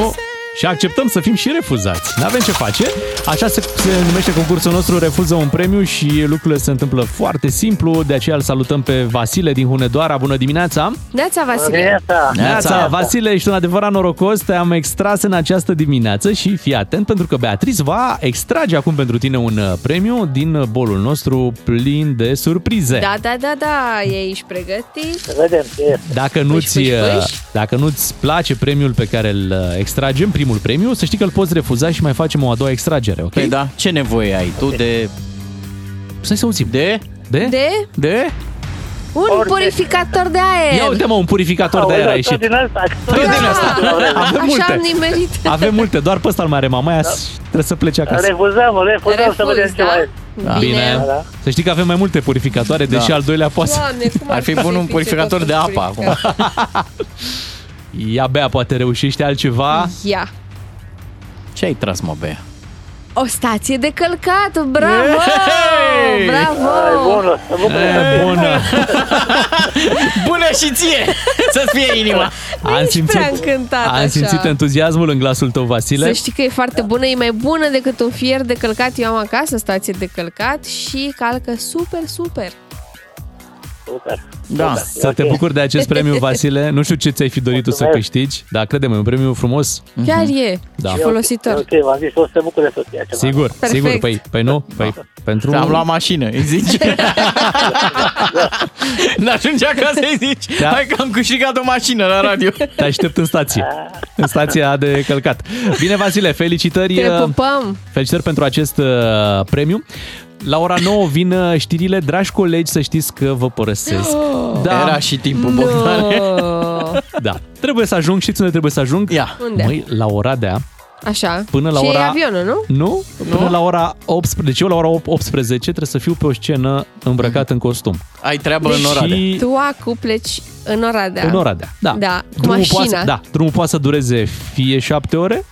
și acceptăm să fim și refuzați. N-avem ce face. Așa se, se numește concursul nostru, refuză un premiu și lucrurile se întâmplă foarte simplu. De aceea îl salutăm pe Vasile din Hunedoara. Bună dimineața! Neața, Vasile. Neața, Vasile, ești un adevărat norocos, te-am extras în această dimineață și fii atent pentru că Beatriz va extrage acum pentru tine un uh, premiu din bolul nostru plin de surprize. Da, da, da, da, ești pregătit? Vedem ce e. Dacă nu-ți, pâși, uh, pâși? dacă nu-ți place premiul pe care îl uh, extragem, primul premiu, să știi că îl poți refuza și mai facem o a doua extragere, ok? Păi da, ce nevoie ai tu de... Să să auzim. De? De? De De? un purificator de aer. Ia uite mă, un purificator de aer a ieșit. Tot din asta. Tot din asta. Avem Așa multe. am nimerit. Avem multe, doar pe ăsta îl mai are mama aia, trebuie să plece acasă. Refuzăm, refuzăm să Refuz, vedem ce da? mai e. Da. Bine. Da. Să știi că avem mai multe purificatoare, deși Da. al doilea poate să... Doamne, cum Ar fi bun un purificator de apă acum. Ea bea poate reușește altceva. Ia. Ce ai tras, mă, Bea? O stație de călcat, bravo! Hey! Bravo! Ai, bună, să vă E, bună! Bună și ție! Să-ți fie inima! Am Ești simțit, prea încântat am așa. simțit entuziasmul în glasul tău, Vasile. Să știi că e foarte bună, e mai bună decât un fier de călcat. Eu am acasă stație de călcat și calcă super, super. Super. Da. Să te bucuri de acest premiu, Vasile. Nu știu ce ți-ai fi dorit tu să Mulțumesc. câștigi, dar crede-mă, e un premiu frumos. Chiar e. Da. Și folositor. Ok, v-am zis, o să se bucure soția ceva. Sigur, Perfect. sigur. Păi, păi nu, păi pentru... Am luat mașină, îi zici? N-ajunge acasă, îi zici? Da. Hai că am câștigat o mașină la radio. Te aștept în stație. În stația de călcat. Bine, Vasile, felicitări. Te uh, pupăm! Felicitări pentru acest uh, premiu. La ora 9 vin uh, știrile. Dragi colegi, să știți că vă părăsesc. Da, Era și timpul, Bogdane. No. da. Trebuie să ajung. Știți unde trebuie să ajung? Ia. Unde? Măi, la Oradea. Așa. Până la și ora- e avionul, nu? Nu? Până la ora 18. Deci eu la ora 18 trebuie să fiu pe o scenă îmbrăcat în costum. Ai treabă în Oradea. Și Tu acu pleci în Oradea. în Oradea. Da. Da, cu drumul mașina. Poate, da, drumul poate să dureze fie 7 ore,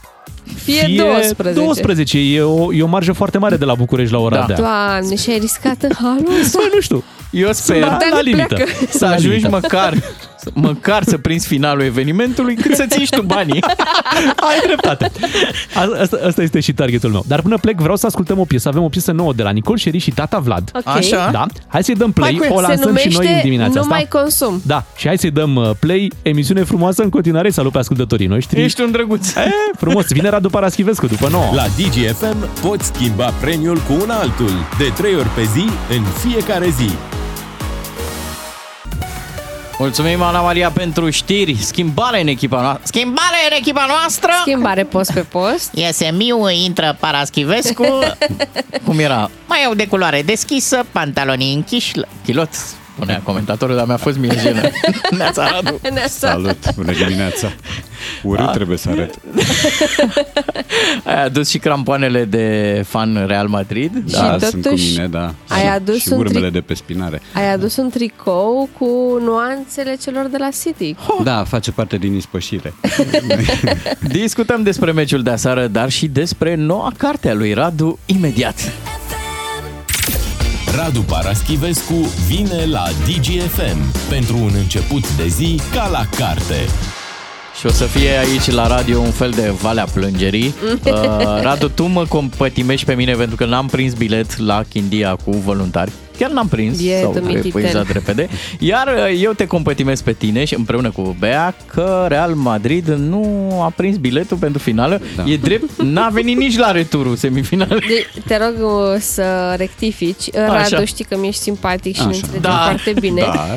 Fie 12. 12. E o, e o marjă foarte mare de la București la Oradea. Doamne, și ai riscat în halul ăsta? Băi, nu știu. Eu sper la, la limită. pleacă. să La ajungi limită. măcar să- măcar să prinzi finalul evenimentului cât să-ți ieși tu banii. Ai dreptate. A- Asta, asta este și targetul meu. Dar până plec vreau să ascultăm o piesă. Avem o piesă nouă de la Nicol Șeri și Tata Vlad. Ok. Așa? Da? Hai să-i dăm play. Hai cu el. o Se lansăm și numește noi în dimineața Nu asta. mai consum. Da, și hai să-i dăm uh, play. Emisiune frumoasă în continuare. Salut pe ascultătorii noștri. Ești un drăguț. E, frumos. Vine Radu Paraschivescu după 9. La DGFM poți schimba premiul cu un altul, de 3 ori pe zi, în fiecare zi. Mulțumim, Ana Maria, pentru știri. Schimbare în echipa noastră. Schimbare în echipa noastră! Schimbare post pe post. Iese Miu, intră Paraschivescu, Cum era? mai au de culoare deschisă, pantalonii închiși, Chilot, spunea comentatorul, dar mi-a fost mie jenă. Neața, Radu. Neața. Salut, bună dimineața! Urât trebuie să arăt. Ai adus și crampoanele de fan Real Madrid? Da, Și sunt cu totuși mine, da. ai Și- adus și un urmele tric- de pe spinare. Ai adus un tricou cu nuanțele celor de la City. Da, face parte din ispășire. Discutăm despre meciul de aseară, dar și despre noua carte a lui Radu imediat. Radu Paraschivescu vine la DGFM pentru un început de zi ca la carte. Și o să fie aici la radio un fel de valea plângerii. Uh, Radu, tu mă compătimești pe mine pentru că n-am prins bilet la Chindia cu voluntari. Chiar n-am prins, Bietul sau trebuie mititel. epuizat repede. Iar uh, eu te compătimez pe tine și împreună cu Bea că Real Madrid nu a prins biletul pentru finală. Da. E drept, n-a venit nici la returul semifinal. De, te rog uh, să rectifici. Așa. Radu, știi că mi-ești simpatic și ne Așa. înțelegem Dar- foarte bine. Dar-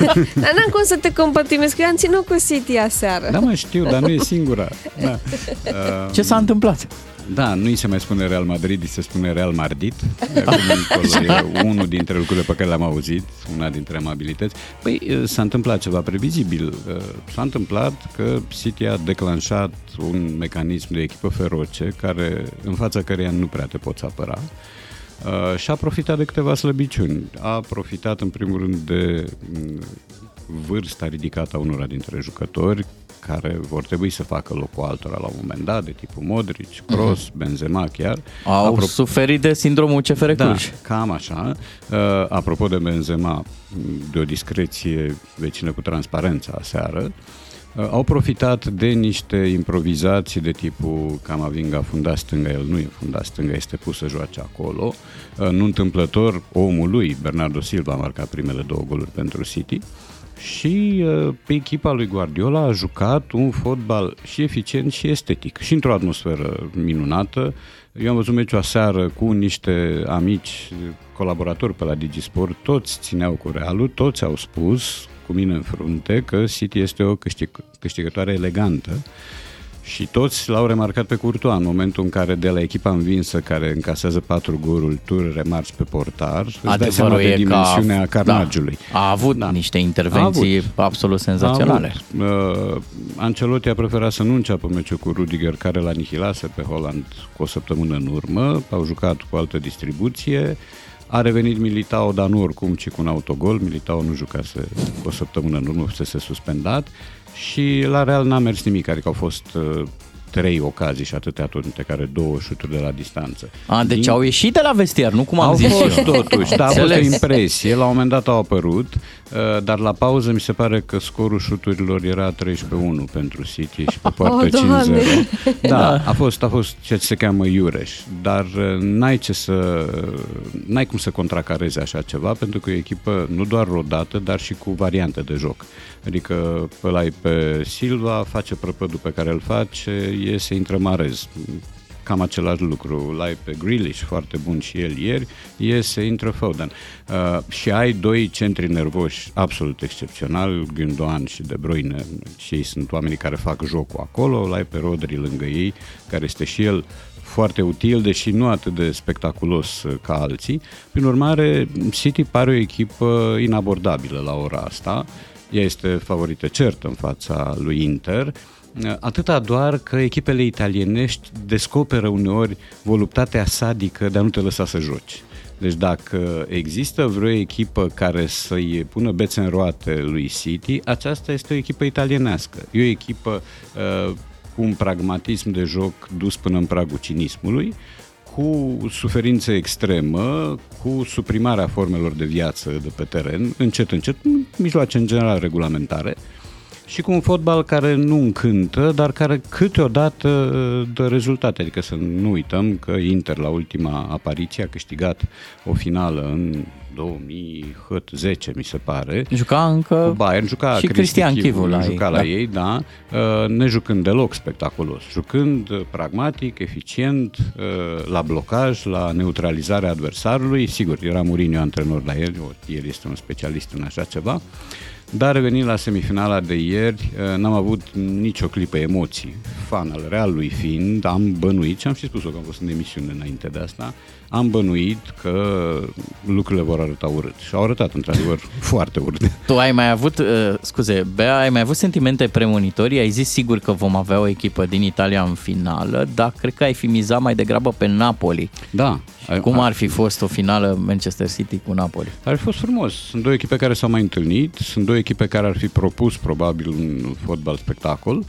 Dar n-am cum să te compătimesc, că eu am ținut cu City aseară. Da, mă, știu, dar nu e singura. Da. Uh, Ce s-a întâmplat? Da, nu îi se mai spune Real Madrid, îi se spune Real Mardit. De acum încolo e unul dintre lucrurile pe care le-am auzit, una dintre amabilități. Păi uh, s-a întâmplat ceva previzibil. Uh, S-a întâmplat că City a declanșat un mecanism de echipă feroce care, în fața căreia nu prea te poți apăra. Uh, și a profitat de câteva slăbiciuni. A profitat în primul rând de mm, vârsta ridicată a unora dintre jucători care vor trebui să facă locul altora la un moment dat, de tipul Modric, Kroos, Benzema chiar. Au Apro- suferit de sindromul CFR da, Cluj. cam așa. Uh, apropo de Benzema, de o discreție vecină cu transparența aseară, uh, au profitat de niște improvizații de tipul Camavinga fundat stânga, el nu e fundat stânga, este pus să joace acolo. Uh, nu întâmplător, omul lui, Bernardo Silva, a marcat primele două goluri pentru City și uh, pe echipa lui Guardiola a jucat un fotbal și eficient și estetic și într-o atmosferă minunată. Eu am văzut meciul aseară cu niște amici colaboratori pe la Digisport, toți țineau cu Realul, toți au spus cu mine în frunte că City este o câștig- câștigătoare elegantă și toți l-au remarcat pe Courtois în momentul în care de la echipa învinsă care încasează patru goluri, tu remarci pe portar, îți dai seama Adevărul de e că dimensiunea a, carnagiului. Da, a avut da. niște intervenții absolut senzaționale. A avut. Uh, Ancelotti a preferat să nu înceapă meciul cu Rudiger, care l-a anihilase pe Holland cu o săptămână în urmă. Au jucat cu altă distribuție. A revenit Militao, dar nu oricum, ci cu un autogol. Militao nu jucase cu o săptămână în urmă, fusese suspendat. Și la Real n-a mers nimic, adică au fost uh, trei ocazii și atâtea atunci care două șuturi de la distanță. A, deci Din- au ieșit de la vestiar, nu cum am au zis fost eu. totuși, da, a fost o Înțeles. impresie. La un moment dat au apărut, uh, dar la pauză mi se pare că scorul șuturilor era 13-1 pentru City și pe poartă Oh, Doamne! 5-0. Da, a fost, a fost ceea ce se cheamă Iureș, dar uh, n-ai, ce să, n-ai cum să contracarezi așa ceva, pentru că e o echipă nu doar rodată, dar și cu variante de joc. Adică îl ai pe Silva, face prăpădul pe care îl face, iese, intră Marez cam același lucru. L-ai pe Grealish, foarte bun și el ieri, iese, intră Foden. Uh, și ai doi centri nervoși absolut excepționali, Gündoğan și De Bruyne, și ei sunt oamenii care fac jocul acolo, l-ai pe Rodri lângă ei, care este și el foarte util, deși nu atât de spectaculos uh, ca alții. Prin urmare, City pare o echipă inabordabilă la ora asta. Ea este favorită cert în fața lui Inter, Atâta doar că echipele italienești descoperă uneori voluptatea sadică de a nu te lăsa să joci. Deci dacă există vreo echipă care să-i pună bețe în roate lui City, aceasta este o echipă italienească. E o echipă uh, cu un pragmatism de joc dus până în pragul cinismului, cu suferință extremă, cu suprimarea formelor de viață de pe teren, încet, încet, mijloace în general regulamentare, și cu un fotbal care nu încântă, dar care câteodată uh, dă rezultate. Adică să nu uităm că Inter la ultima apariție a câștigat o finală în 2010, mi se pare. Juca încă cu Bayern, juca și Cristian Chivu la ei, juca la da. ei, da, uh, ne jucând deloc spectaculos, jucând uh, pragmatic, eficient, uh, la blocaj, la neutralizarea adversarului. Sigur, era Mourinho antrenor la el, el este un specialist în așa ceva. Dar revenind la semifinala de ieri, uh, n-am avut nicio clipă emoții. Fan al Realului fiind, am bănuit, și am și spus-o că am fost în emisiune înainte de asta, am bănuit că lucrurile vor arăta urât. Și au arătat, într-adevăr, foarte urât. Tu ai mai avut, uh, scuze, Bea, ai mai avut sentimente premonitorii? Ai zis sigur că vom avea o echipă din Italia în finală, dar cred că ai fi mizat mai degrabă pe Napoli. Da. Și cum ar fi fost o finală Manchester City cu Napoli? Ar fi fost frumos. Sunt două echipe care s-au mai întâlnit, sunt două echipe care ar fi propus probabil un fotbal spectacol, uh,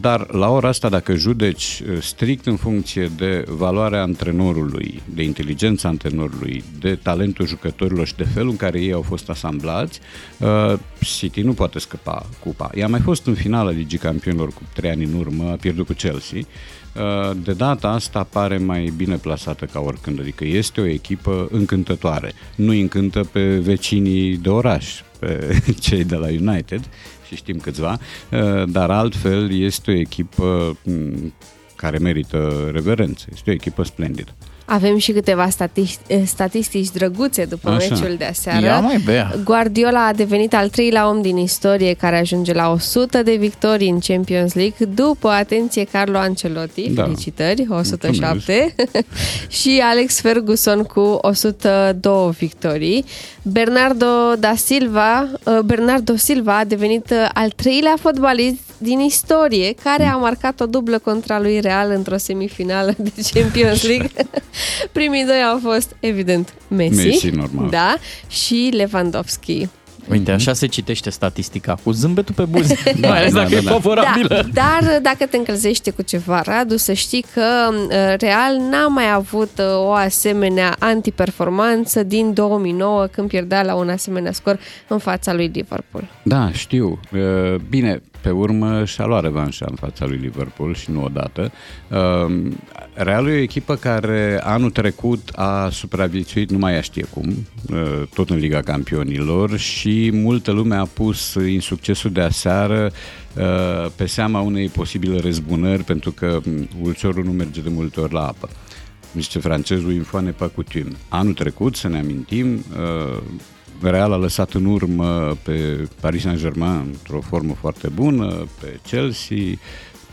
dar la ora asta, dacă judeci uh, strict în funcție de valoarea antrenorului, de inteligența antrenorului, de talentul jucătorilor și de felul în care ei au fost asamblați, uh, City nu poate scăpa cupa. Ea a mai fost în finala Ligii Campionilor cu trei ani în urmă, a pierdut cu Chelsea, Uh, de data asta pare mai bine plasată ca oricând, adică este o echipă încântătoare. Nu încântă pe vecinii de oraș, pe cei de la United, și știm câțiva, uh, dar altfel este o echipă m, care merită reverență. Este o echipă splendidă. Avem și câteva statistici, statistici drăguțe după Așa. meciul de aseară. Ia mai, Bea. Guardiola a devenit al treilea om din istorie care ajunge la 100 de victorii în Champions League după, atenție, Carlo Ancelotti, Da. felicitări, 107, și Alex Ferguson cu 102 victorii. Bernardo da Silva, uh, Bernardo Silva a devenit uh, al treilea fotbalist din istorie care a marcat o dublă contra lui Real într-o semifinală de Champions League. Primii doi au fost, evident, Messi, Messi, normal. da, și Lewandowski. Uite, așa se citește statistica, cu zâmbetul pe buze, Da, mai ales da, dacă da, e da. favorabilă. Da, dar dacă te încălzește cu ceva, Radu, să știi că uh, Real n-a mai avut uh, o asemenea antiperformanță din 2009 când pierdea la un asemenea scor în fața lui Liverpool. Da, știu. Uh, Bine, pe urmă și-a luat revanșa în fața lui Liverpool și nu odată. Uh, Realul e o echipă care anul trecut a supraviețuit, nu mai ea știe cum, uh, tot în Liga Campionilor și multă lume a pus insuccesul de aseară uh, pe seama unei posibile răzbunări pentru că m, ulciorul nu merge de multe ori la apă. Zice francezul infoane pas coutume. Anul trecut, să ne amintim, uh, Real a lăsat în urmă pe Paris Saint-Germain într-o formă foarte bună, pe Chelsea,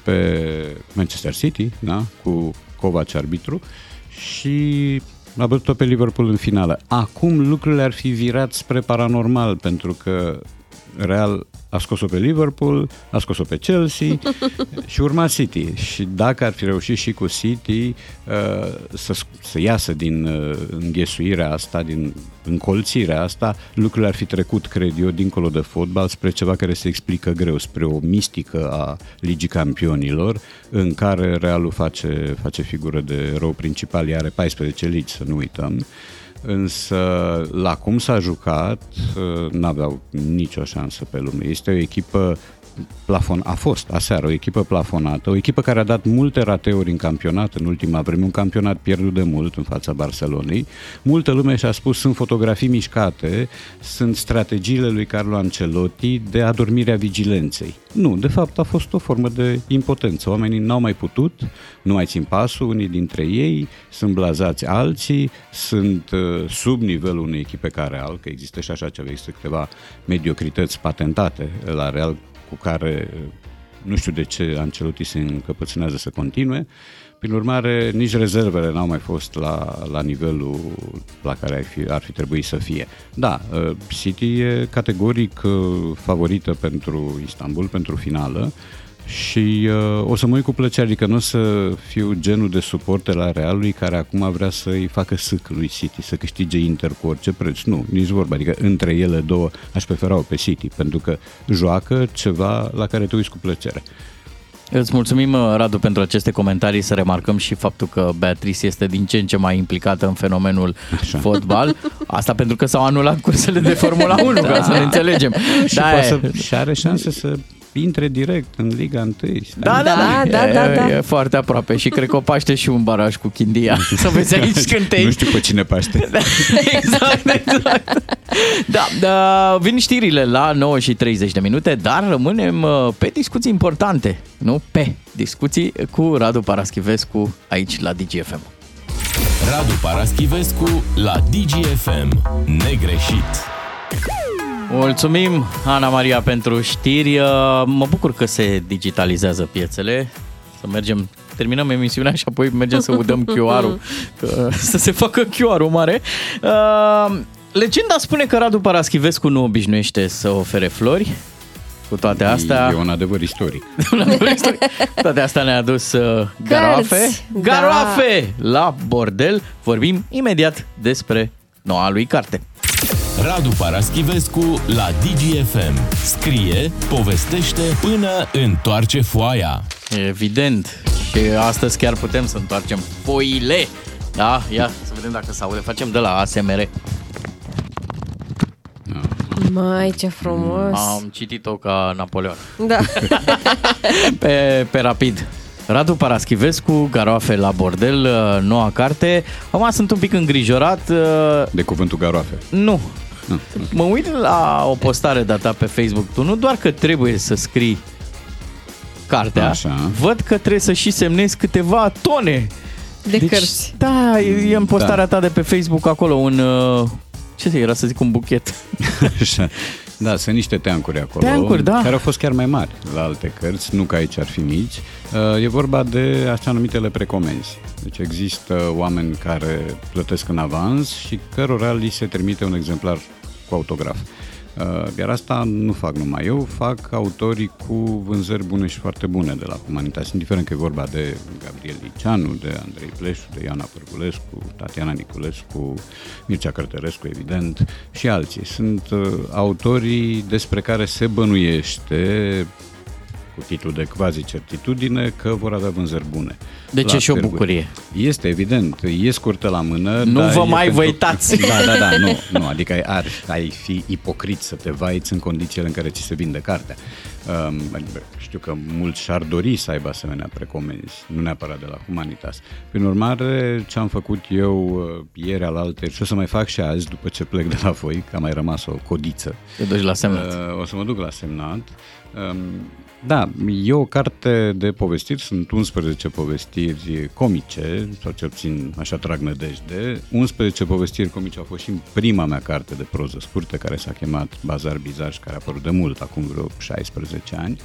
pe Manchester City, da? cu Kovac arbitru și a bătut-o pe Liverpool în finală. Acum lucrurile ar fi virat spre paranormal pentru că Real a scos-o pe Liverpool, a scos-o pe Chelsea și urma City. Și dacă ar fi reușit și cu City uh, să, să iasă din uh, înghesuirea asta, din încolțirea asta, lucrurile ar fi trecut, cred eu, dincolo de fotbal, spre ceva care se explică greu, spre o mistică a Ligii Campionilor, în care Realul face, face figură de rău principal, iar are 14 ligi, să nu uităm însă la cum s-a jucat uh, n-aveau nicio șansă pe lume. Este o echipă plafon, a fost aseară o echipă plafonată, o echipă care a dat multe rateuri în campionat în ultima vreme, un campionat pierdut de mult în fața Barcelonei. Multă lume și-a spus sunt fotografii mișcate, sunt strategiile lui Carlo Ancelotti de adormirea vigilenței. Nu, de fapt a fost o formă de impotență. Oamenii n-au mai putut, nu mai țin pasul, unii dintre ei sunt blazați alții, sunt uh, sub nivelul unei echipe ca Real, că există și așa ceva, există câteva mediocrități patentate la Real cu care uh, nu știu de ce Ancelotti se încăpățânează să continue. Prin urmare, nici rezervele n-au mai fost la, la nivelul la care ar fi, ar fi trebuit să fie. Da, uh, City e categoric uh, favorită pentru Istanbul, pentru finală și uh, o să mă uit cu plăcere, adică nu o să fiu genul de suporter la Realului care acum vrea să-i facă sâc lui City, să câștige Inter cu orice preț. Nu, nici vorba, adică între ele două aș prefera-o pe City, pentru că joacă ceva la care te uiți cu plăcere. Îți mulțumim, Radu, pentru aceste comentarii. Să remarcăm și faptul că Beatrice este din ce în ce mai implicată în fenomenul Așa. fotbal. Asta pentru că s-au anulat cursele de Formula 1, da. ca să ne înțelegem. Și, Da, poate e- să, și are șanse să intre direct în Liga 1. Da, da, da, Da, e, da, da. e foarte aproape și cred că o paște și un baraj cu Chindia. Să vezi aici cântei. Nu știu pe cine paște. exact, exact. Da, da, vin știrile la 9 și 30 de minute, dar rămânem uh, pe discuții importante, nu pe discuții cu Radu Paraschivescu aici la DGFM. Radu Paraschivescu la DGFM. Negreșit. Mulțumim, Ana Maria, pentru știri. Uh, Mă bucur că se digitalizează piețele. să mergem, terminăm emisiunea și apoi mergem să udăm QR-ul, că, să se facă QR-ul mare. Uh, legenda spune că Radu Paraschivescu nu obișnuiește să ofere flori. Cu toate astea... E un adevăr istoric. un adevăr istoric. Cu toate astea ne-a adus uh, garoafe. Da. Garoafe la bordel. Vorbim imediat despre noua lui carte. Radu Paraschivescu la DGFM. Scrie, povestește până întoarce foaia. Evident. Și astăzi chiar putem să întoarcem foile. Da, ia să vedem dacă se aude. Facem de la ASMR. Mai, ce frumos. Am citit-o ca Napoleon. Da. pe, pe rapid. Radu Paraschivescu, Garoafe la bordel, uh, noua carte. Acum sunt un pic îngrijorat. uh, De cuvântul garoafe. Nu. Mă uit la o postare data pe Facebook. Tu nu doar că trebuie să scrii cartea, Așa. văd că trebuie să și semnezi câteva tone. De cărți. Da, e e în postarea ta de pe Facebook acolo un... uh, Ce era să zic, un buchet. Așa. Da, sunt niște teancuri acolo. Teancuri, da. Care au fost chiar mai mari la alte cărți, nu că aici ar fi mici. Uh, E vorba de așa numitele precomenzi. Deci există oameni care plătesc în avans și cărora li se trimite un exemplar cu autograf. Uh, Iar asta nu fac numai eu, fac autorii cu vânzări bune și foarte bune de la Humanitas, indiferent că e vorba de Gabriel Liceanu, de Andrei Pleșu, de Iana Părgulescu, Tatiana Niculescu, Mircea Cărtărescu, evident, și alții. Sunt uh, autorii despre care se bănuiește cu titlul de quasi certitudine că vor avea vânzări bune. Deci La e și o târguri. bucurie. Este evident, e scurtă la mână. Nu dar vă e mai pentru- vă uitați. Da, da, da, nu, nu, adică ai, ar, ai fi ipocrit să te vaiți în condițiile în care ți se vinde cartea. Um, adică știu că mulți și-ar dori să aibă asemenea precomenzi, nu neapărat de la Humanitas. Prin urmare, ce am făcut eu uh, ieri alaltă și o să mai fac și azi, după ce plec de la voi, că a mai rămas o codiță. Te duci la semnat. Uh, o să mă duc la semnat. Um, da, e o carte de povestiri, sunt 11 povestiri comice, sau cel puțin așa trag nădejde. 11 povestiri comice au fost și în prima mea carte de proză scurtă, care s-a chemat Bazar Bizar și care a apărut de mult, acum vreo 16 ani.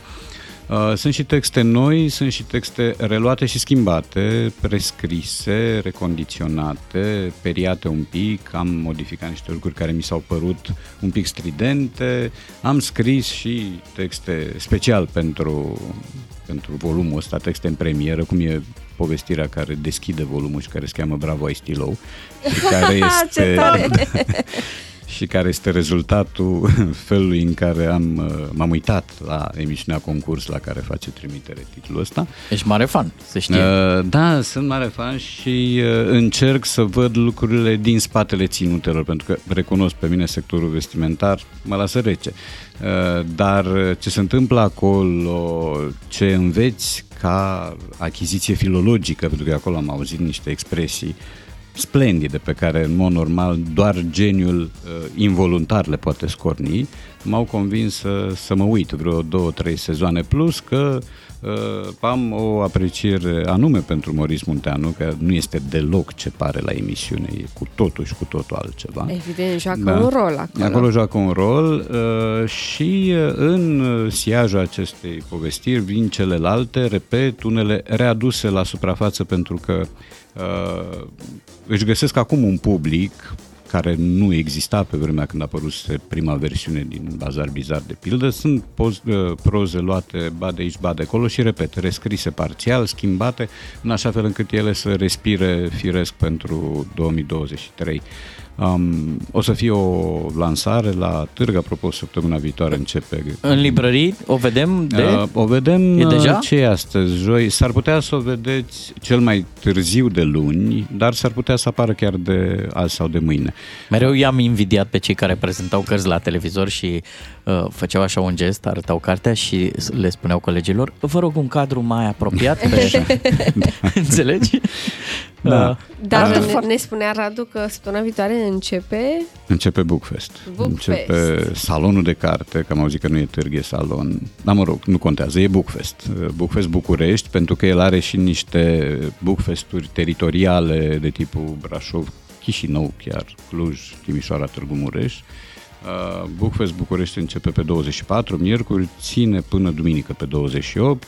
Uh, Sunt și texte noi, sunt și texte reluate și schimbate, prescrise, recondiționate, periate un pic, am modificat niște lucruri care mi s-au părut un pic stridente, am scris și texte special pentru, pentru volumul ăsta, texte în premieră, cum e povestirea care deschide volumul și care se cheamă Bravo ai stilou și care Ce este tare! și care este rezultatul felului în care am, uh, m-am uitat la emisiunea concurs la care face trimitere titlul ăsta. Ești mare fan, se știe. Uh, Da, sunt mare fan și uh, încerc să văd lucrurile din spatele ținutelor, pentru că recunosc pe mine sectorul vestimentar, mă lasă rece. Uh, Dar ce se întâmplă acolo, ce înveți ca achiziție filologică, pentru că acolo am auzit niște expresii splendide pe care în mod normal doar geniul uh, involuntar le poate scorni, m-au convins să, să mă uit vreo două, trei sezoane plus că uh, am o apreciere anume pentru Moris Munteanu, că nu este deloc ce pare la emisiune, e cu totul și cu totul altceva. Evident, joacă un rol acolo. Acolo joacă un rol uh, și uh, în uh, siajul acestei povestiri vin celelalte, repet, unele readuse la suprafață pentru că uh, își găsesc acum un public care nu exista pe vremea când a apărut prima versiune din Bazar Bizar de pildă, sunt poz, uh, proze luate ba de aici, ba de acolo și, repet, rescrise parțial, schimbate, în așa fel încât ele să respire firesc pentru 2023. Um, o să fie o lansare la Târg, apropo, săptămâna viitoare începe. În librării o vedem de... Uh, o vedem E deja? uh, ce e astăzi, joi. S-ar putea să o vedeți cel mai târziu de luni, dar s-ar putea să apară chiar de azi sau de mâine. Mereu i-am invidiat pe cei care prezentau cărți la televizor și uh, făceau așa un gest, arătau cartea și le spuneau colegilor, vă rog un cadru mai apropiat pe... Înțelegi? Da. Uh, Dar arată ne, foarte- ne spunea Radu că săptămâna viitoare începe... Începe Bookfest. Bookfest. Începe salonul de carte, că am auzit că nu e târg, e salon. Dar mă rog, nu contează, e Bookfest. Bookfest București, pentru că el are și niște Bookfesturi teritoriale de tipul Brașov, Chișinău chiar, Cluj, Timișoara, Târgu Mureș. Uh, Bookfest București începe pe 24, miercuri, ține până duminică pe 28.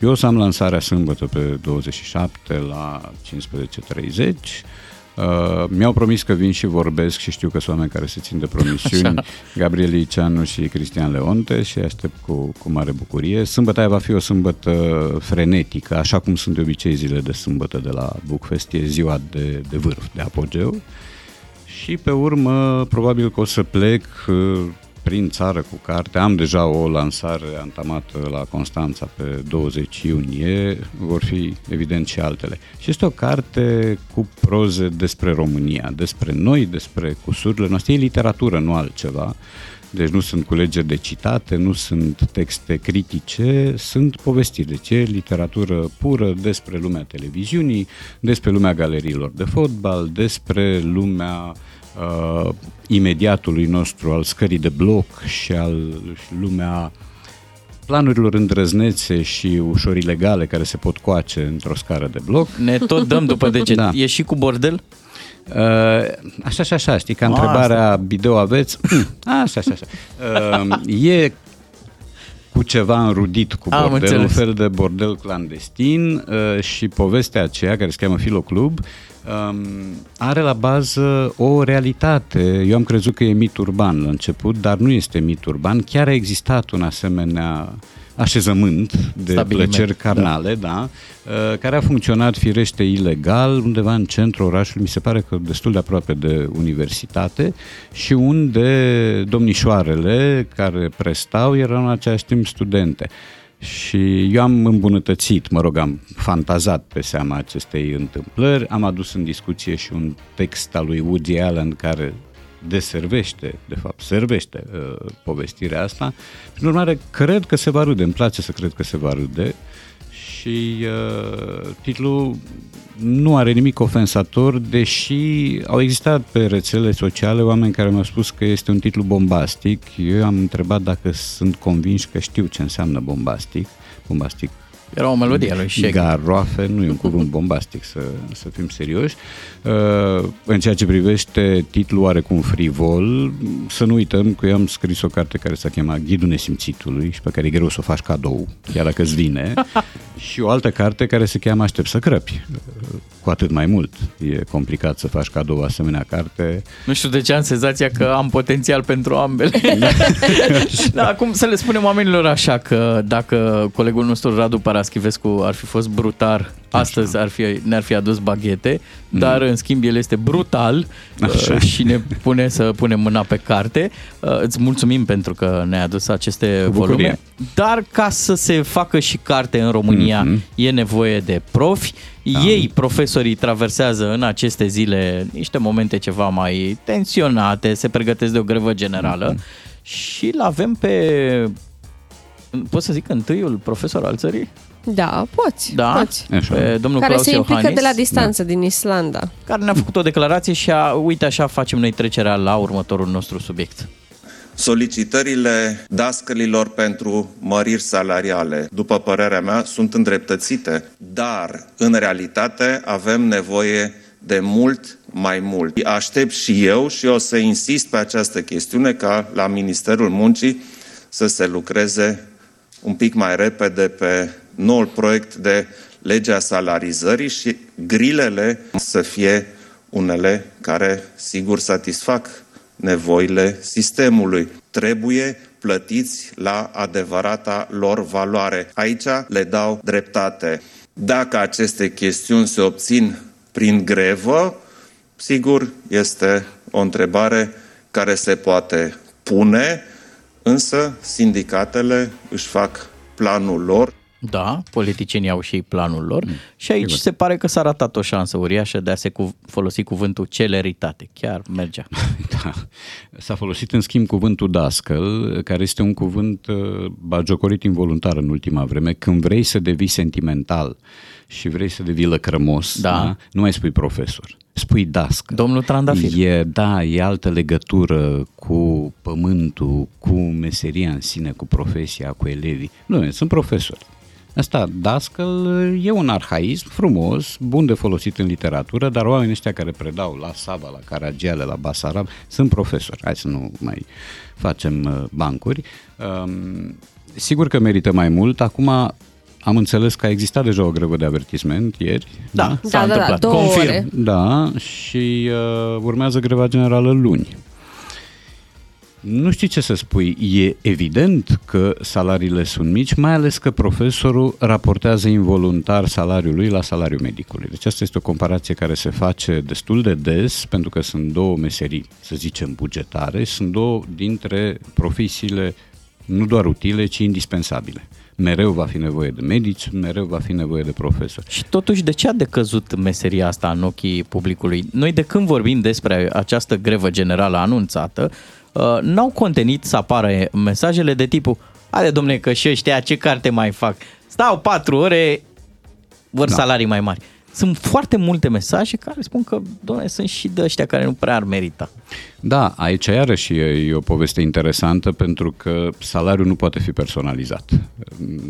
Eu o să am lansarea sâmbătă pe 27 la 15.30. Uh, mi-au promis că vin și vorbesc și știu că sunt oameni care se țin de promisiuni, Așa. Gabriel Iceanu și Cristian Leonte și aștept cu, cu mare bucurie. Sâmbătă aia va fi o sâmbătă frenetică, așa cum sunt de obicei zile de sâmbătă de la Bookfest, e ziua de, de vârf, de apogeu. Și pe urmă, probabil că o să plec uh, prin țară cu carte. Am deja o lansare antamată la Constanța pe 20 iunie, vor fi evident și altele. Și este o carte cu proze despre România, despre noi, despre cusurile noastre. E literatură, nu altceva. Deci nu sunt culegeri de citate, nu sunt texte critice, sunt povestiri. Deci e literatură pură despre lumea televiziunii, despre lumea galeriilor de fotbal, despre lumea uh, imediatului nostru al scării de bloc și al și lumea planurilor îndrăznețe și ușor ilegale care se pot coace într-o scară de bloc. Ne tot dăm după deget. Da. E și cu bordel? Uh, așa și așa, știi, ca A, întrebarea video aveți? așa și așa. Uh, e cu ceva înrudit cu Am bordel, un înțeles. fel de bordel clandestin uh, și povestea aceea, care se cheamă Filoclub, um, are la bază o realitate. Eu am crezut că e mit urban la început, dar nu este mit urban. Chiar a existat un asemenea așezământ de Stabiliment, plăceri carnale, da. da, uh, care a funcționat firește ilegal undeva în centrul orașului, mi se pare că destul de aproape de universitate și unde domnișoarele care prestau erau în același timp studente. Și eu am îmbunătățit, mă rog, am fantazat pe seama acestei întâmplări, am adus în discuție și un text al lui Woody Allen care deservește, de fapt, servește uh, povestirea asta. Prin urmare, cred că se va râde, îmi place să cred că se va râde și uh, titlul nu are nimic ofensator, deși au existat pe rețele sociale oameni care mi-au spus că este un titlu bombastic. Eu am întrebat dacă sunt convinși că știu ce înseamnă bombastic. Bombastic Era o melodie a lui Shaggy. Garoafe, nu e un cuvânt bombastic, să, să fim serioși. Uh, în ceea ce privește titlul oarecum frivol, să nu uităm că eu am scris o carte care s-a chemat Ghidul Nesimțitului și pe care e greu să o faci cadou, chiar dacă îți vine, și o altă carte care se cheamă Aștept să crăpi. Uh, Cu atât mai mult. E complicat să faci cadou o asemenea carte. Nu știu de ce am senzația că am potențial pentru ambele. da, acum să le spunem oamenilor așa că dacă colegul nostru Radu Paraschivescu ar fi fost brutar, astăzi ar fi, ne-ar fi adus baghete, dar în schimb el este brutal Așa. uh, și ne pune să punem mâna pe carte. Uh, Îți mulțumim pentru că ne-ai adus aceste Cu bucurie. volume. Dar ca să se facă și carte în România, Mhm. e nevoie de profi. Da. Ei, profesorii, traversează în aceste zile niște momente ceva mai tensionate, se pregătesc de o grevă generală Mhm. și îl avem pe, pot să zic, întâiul profesor al țării? Da, poți. Da, poți. pe domnul Care Claus se implică Iohannis, de la distanță din Islanda. care ne-a făcut o declarație și a, uite așa facem noi trecerea la următorul nostru subiect. Solicitările dascălilor pentru măriri salariale, după părerea mea, sunt îndreptățite, dar în realitate avem nevoie de mult mai mult. Aștept și eu și o să insist pe această chestiune ca la Ministerul Muncii să se lucreze un pic mai repede pe noul proiect de lege a salarizării și grilele să fie unele care sigur satisfac nevoile sistemului. Trebuie plătiți la adevărata lor valoare. Aici le dau dreptate. Dacă aceste chestiuni se obțin prin grevă, sigur este o întrebare care se poate pune, însă sindicatele își fac planul lor. Da, politicienii au și ei planul lor mm, și aici sigur. se pare că s-a ratat o șansă uriașă de a se cu- folosi cuvântul celeritate. Chiar mergea. Da. S-a folosit în schimb cuvântul dascăl, care este un cuvânt uh, bagiocorit involuntar în ultima vreme. Când vrei să devii sentimental și vrei să devii lăcrămos, Da. da? nu mai spui profesor, spui dască. Domnul Trandafir. E, da, e altă legătură cu pământul, cu meseria în sine, cu profesia, cu elevii. Nu, sunt profesori. Asta, dascăl, e un arhaism frumos, bun de folosit în literatură, dar oamenii ăștia care predau la Saba, la Caragiale, la Basarab, sunt profesori. Hai să nu mai facem uh, bancuri. Um, sigur că merită mai mult. Acum am înțeles că a existat deja o grevă de avertisment ieri. Da, da, da, da, două Confirm. ore. Da, și uh, urmează greva generală luni. Nu știu ce să spui. E evident că salariile sunt mici, mai ales că profesorul raportează involuntar salariul lui la salariul medicului. Deci asta este o comparație care se face destul de des, pentru că sunt două meserii, să zicem, bugetare, sunt două dintre profesiile nu doar utile, ci indispensabile. Mereu va fi nevoie de medici, mereu va fi nevoie de profesori. Și totuși, de ce a decăzut meseria asta în ochii publicului? Noi de când vorbim despre această grevă generală anunțată, uh, n-au contenit să apară mesajele de tipul Haide, domne, că și ăștia ce carte mai fac? Stau patru ore, vor Da. salarii mai mari. Sunt foarte multe mesaje care spun că, domne, sunt și de ăștia care nu prea ar merita. Da, aici iarăși e, e o poveste interesantă pentru că salariul nu poate fi personalizat.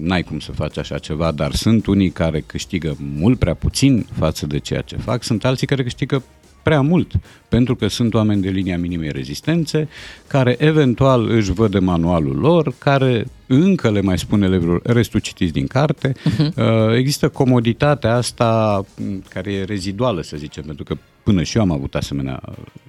N-ai cum să faci așa ceva, dar sunt unii care câștigă mult prea puțin față de ceea ce fac, sunt alții care câștigă prea mult, pentru că sunt oameni de linia minimei rezistențe, care eventual își văd de manualul lor, care încă le mai spun elevilor, restul citiți din carte. Uh-huh. Există comoditatea asta m, care e reziduală, să zicem, pentru că până și eu am avut asemenea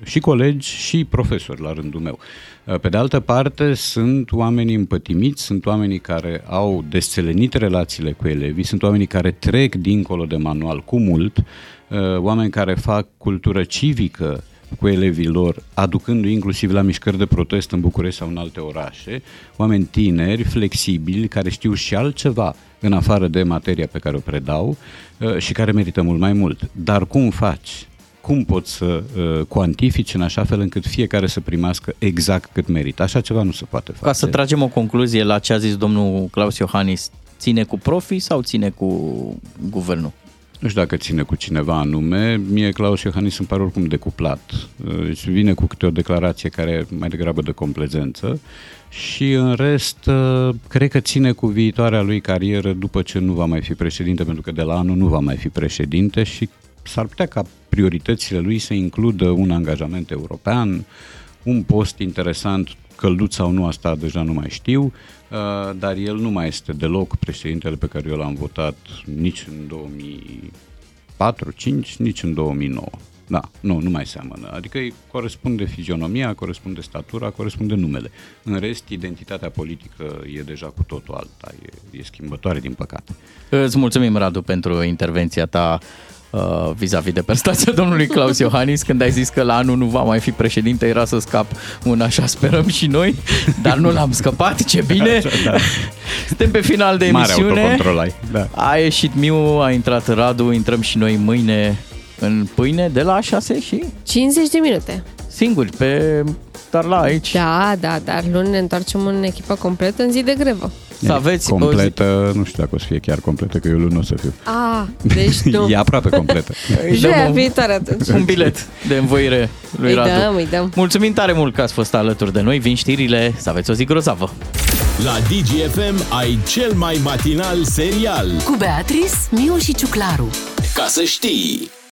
și colegi și profesori la rândul meu. Uh, Pe de altă parte, sunt oamenii împătimiți, sunt oamenii care au desțelenit relațiile cu elevii, sunt oamenii care trec dincolo de manual cu mult, uh, oameni care fac cultură civică cu elevii lor, aducându-i inclusiv la mișcări de protest în București sau în alte orașe, oameni tineri, flexibili, care știu și altceva în afară de materia pe care o predau uh, și care merită mult mai mult. Dar cum faci? Cum poți să uh, cuantifici în așa fel încât fiecare să primească exact cât merită? Așa ceva nu se poate face. Ca să tragem o concluzie la ce a zis domnul Claus Iohannis, ține cu profii sau ține cu guvernul? Nu știu dacă ține cu cineva anume, mie Claus Iohannis îmi pare oricum decuplat. Deci vine cu câte o declarație care e mai degrabă de complezență și în rest uh, cred că ține cu viitoarea lui carieră după ce nu va mai fi președinte, pentru că de la anul nu va mai fi președinte și s-ar putea ca prioritățile lui să includă un angajament european, un post interesant, călduț sau nu, asta deja nu mai știu, uh, dar el nu mai este deloc președintele pe care eu l-am votat nici în 2004, 5, nici în 2009. Da, nu, nu mai seamănă. Adică îi corespunde fizionomia, corespunde statura, corespunde numele. În rest, identitatea politică e deja cu totul alta, e, e schimbătoare din păcate. Îți mulțumim, Radu, pentru intervenția ta uh, vis-a-vis de prestația domnului Claus Iohannis când ai zis că la anul nu va mai fi președinte, era să scap un așa sperăm și noi, dar nu l-am scăpat, ce bine! Da. Suntem pe final de Mare emisiune. autocontrol ai, da. A ieșit Miu, a intrat Radu, intrăm și noi mâine în pâine de la 6 și 50 de minute. singuri pe dar la aici. Da, da, dar luni ne întoarcem în echipă completă în zi de grevă. Să aveți o zi- completă, nu știu dacă o să fie chiar completă, că eu nu o să fiu. Ah, deci nu. e aproape completă. Îi dăm Joia un- viitoare atunci. un bilet de învoire lui Îi Radu. dăm, îi dăm. Mulțumim tare mult că ați fost alături de noi. Vin știrile, să aveți o zi grozavă. La DGFM ai cel mai matinal serial. Cu Beatrice, Miu și Ciuclaru. Ca să știi!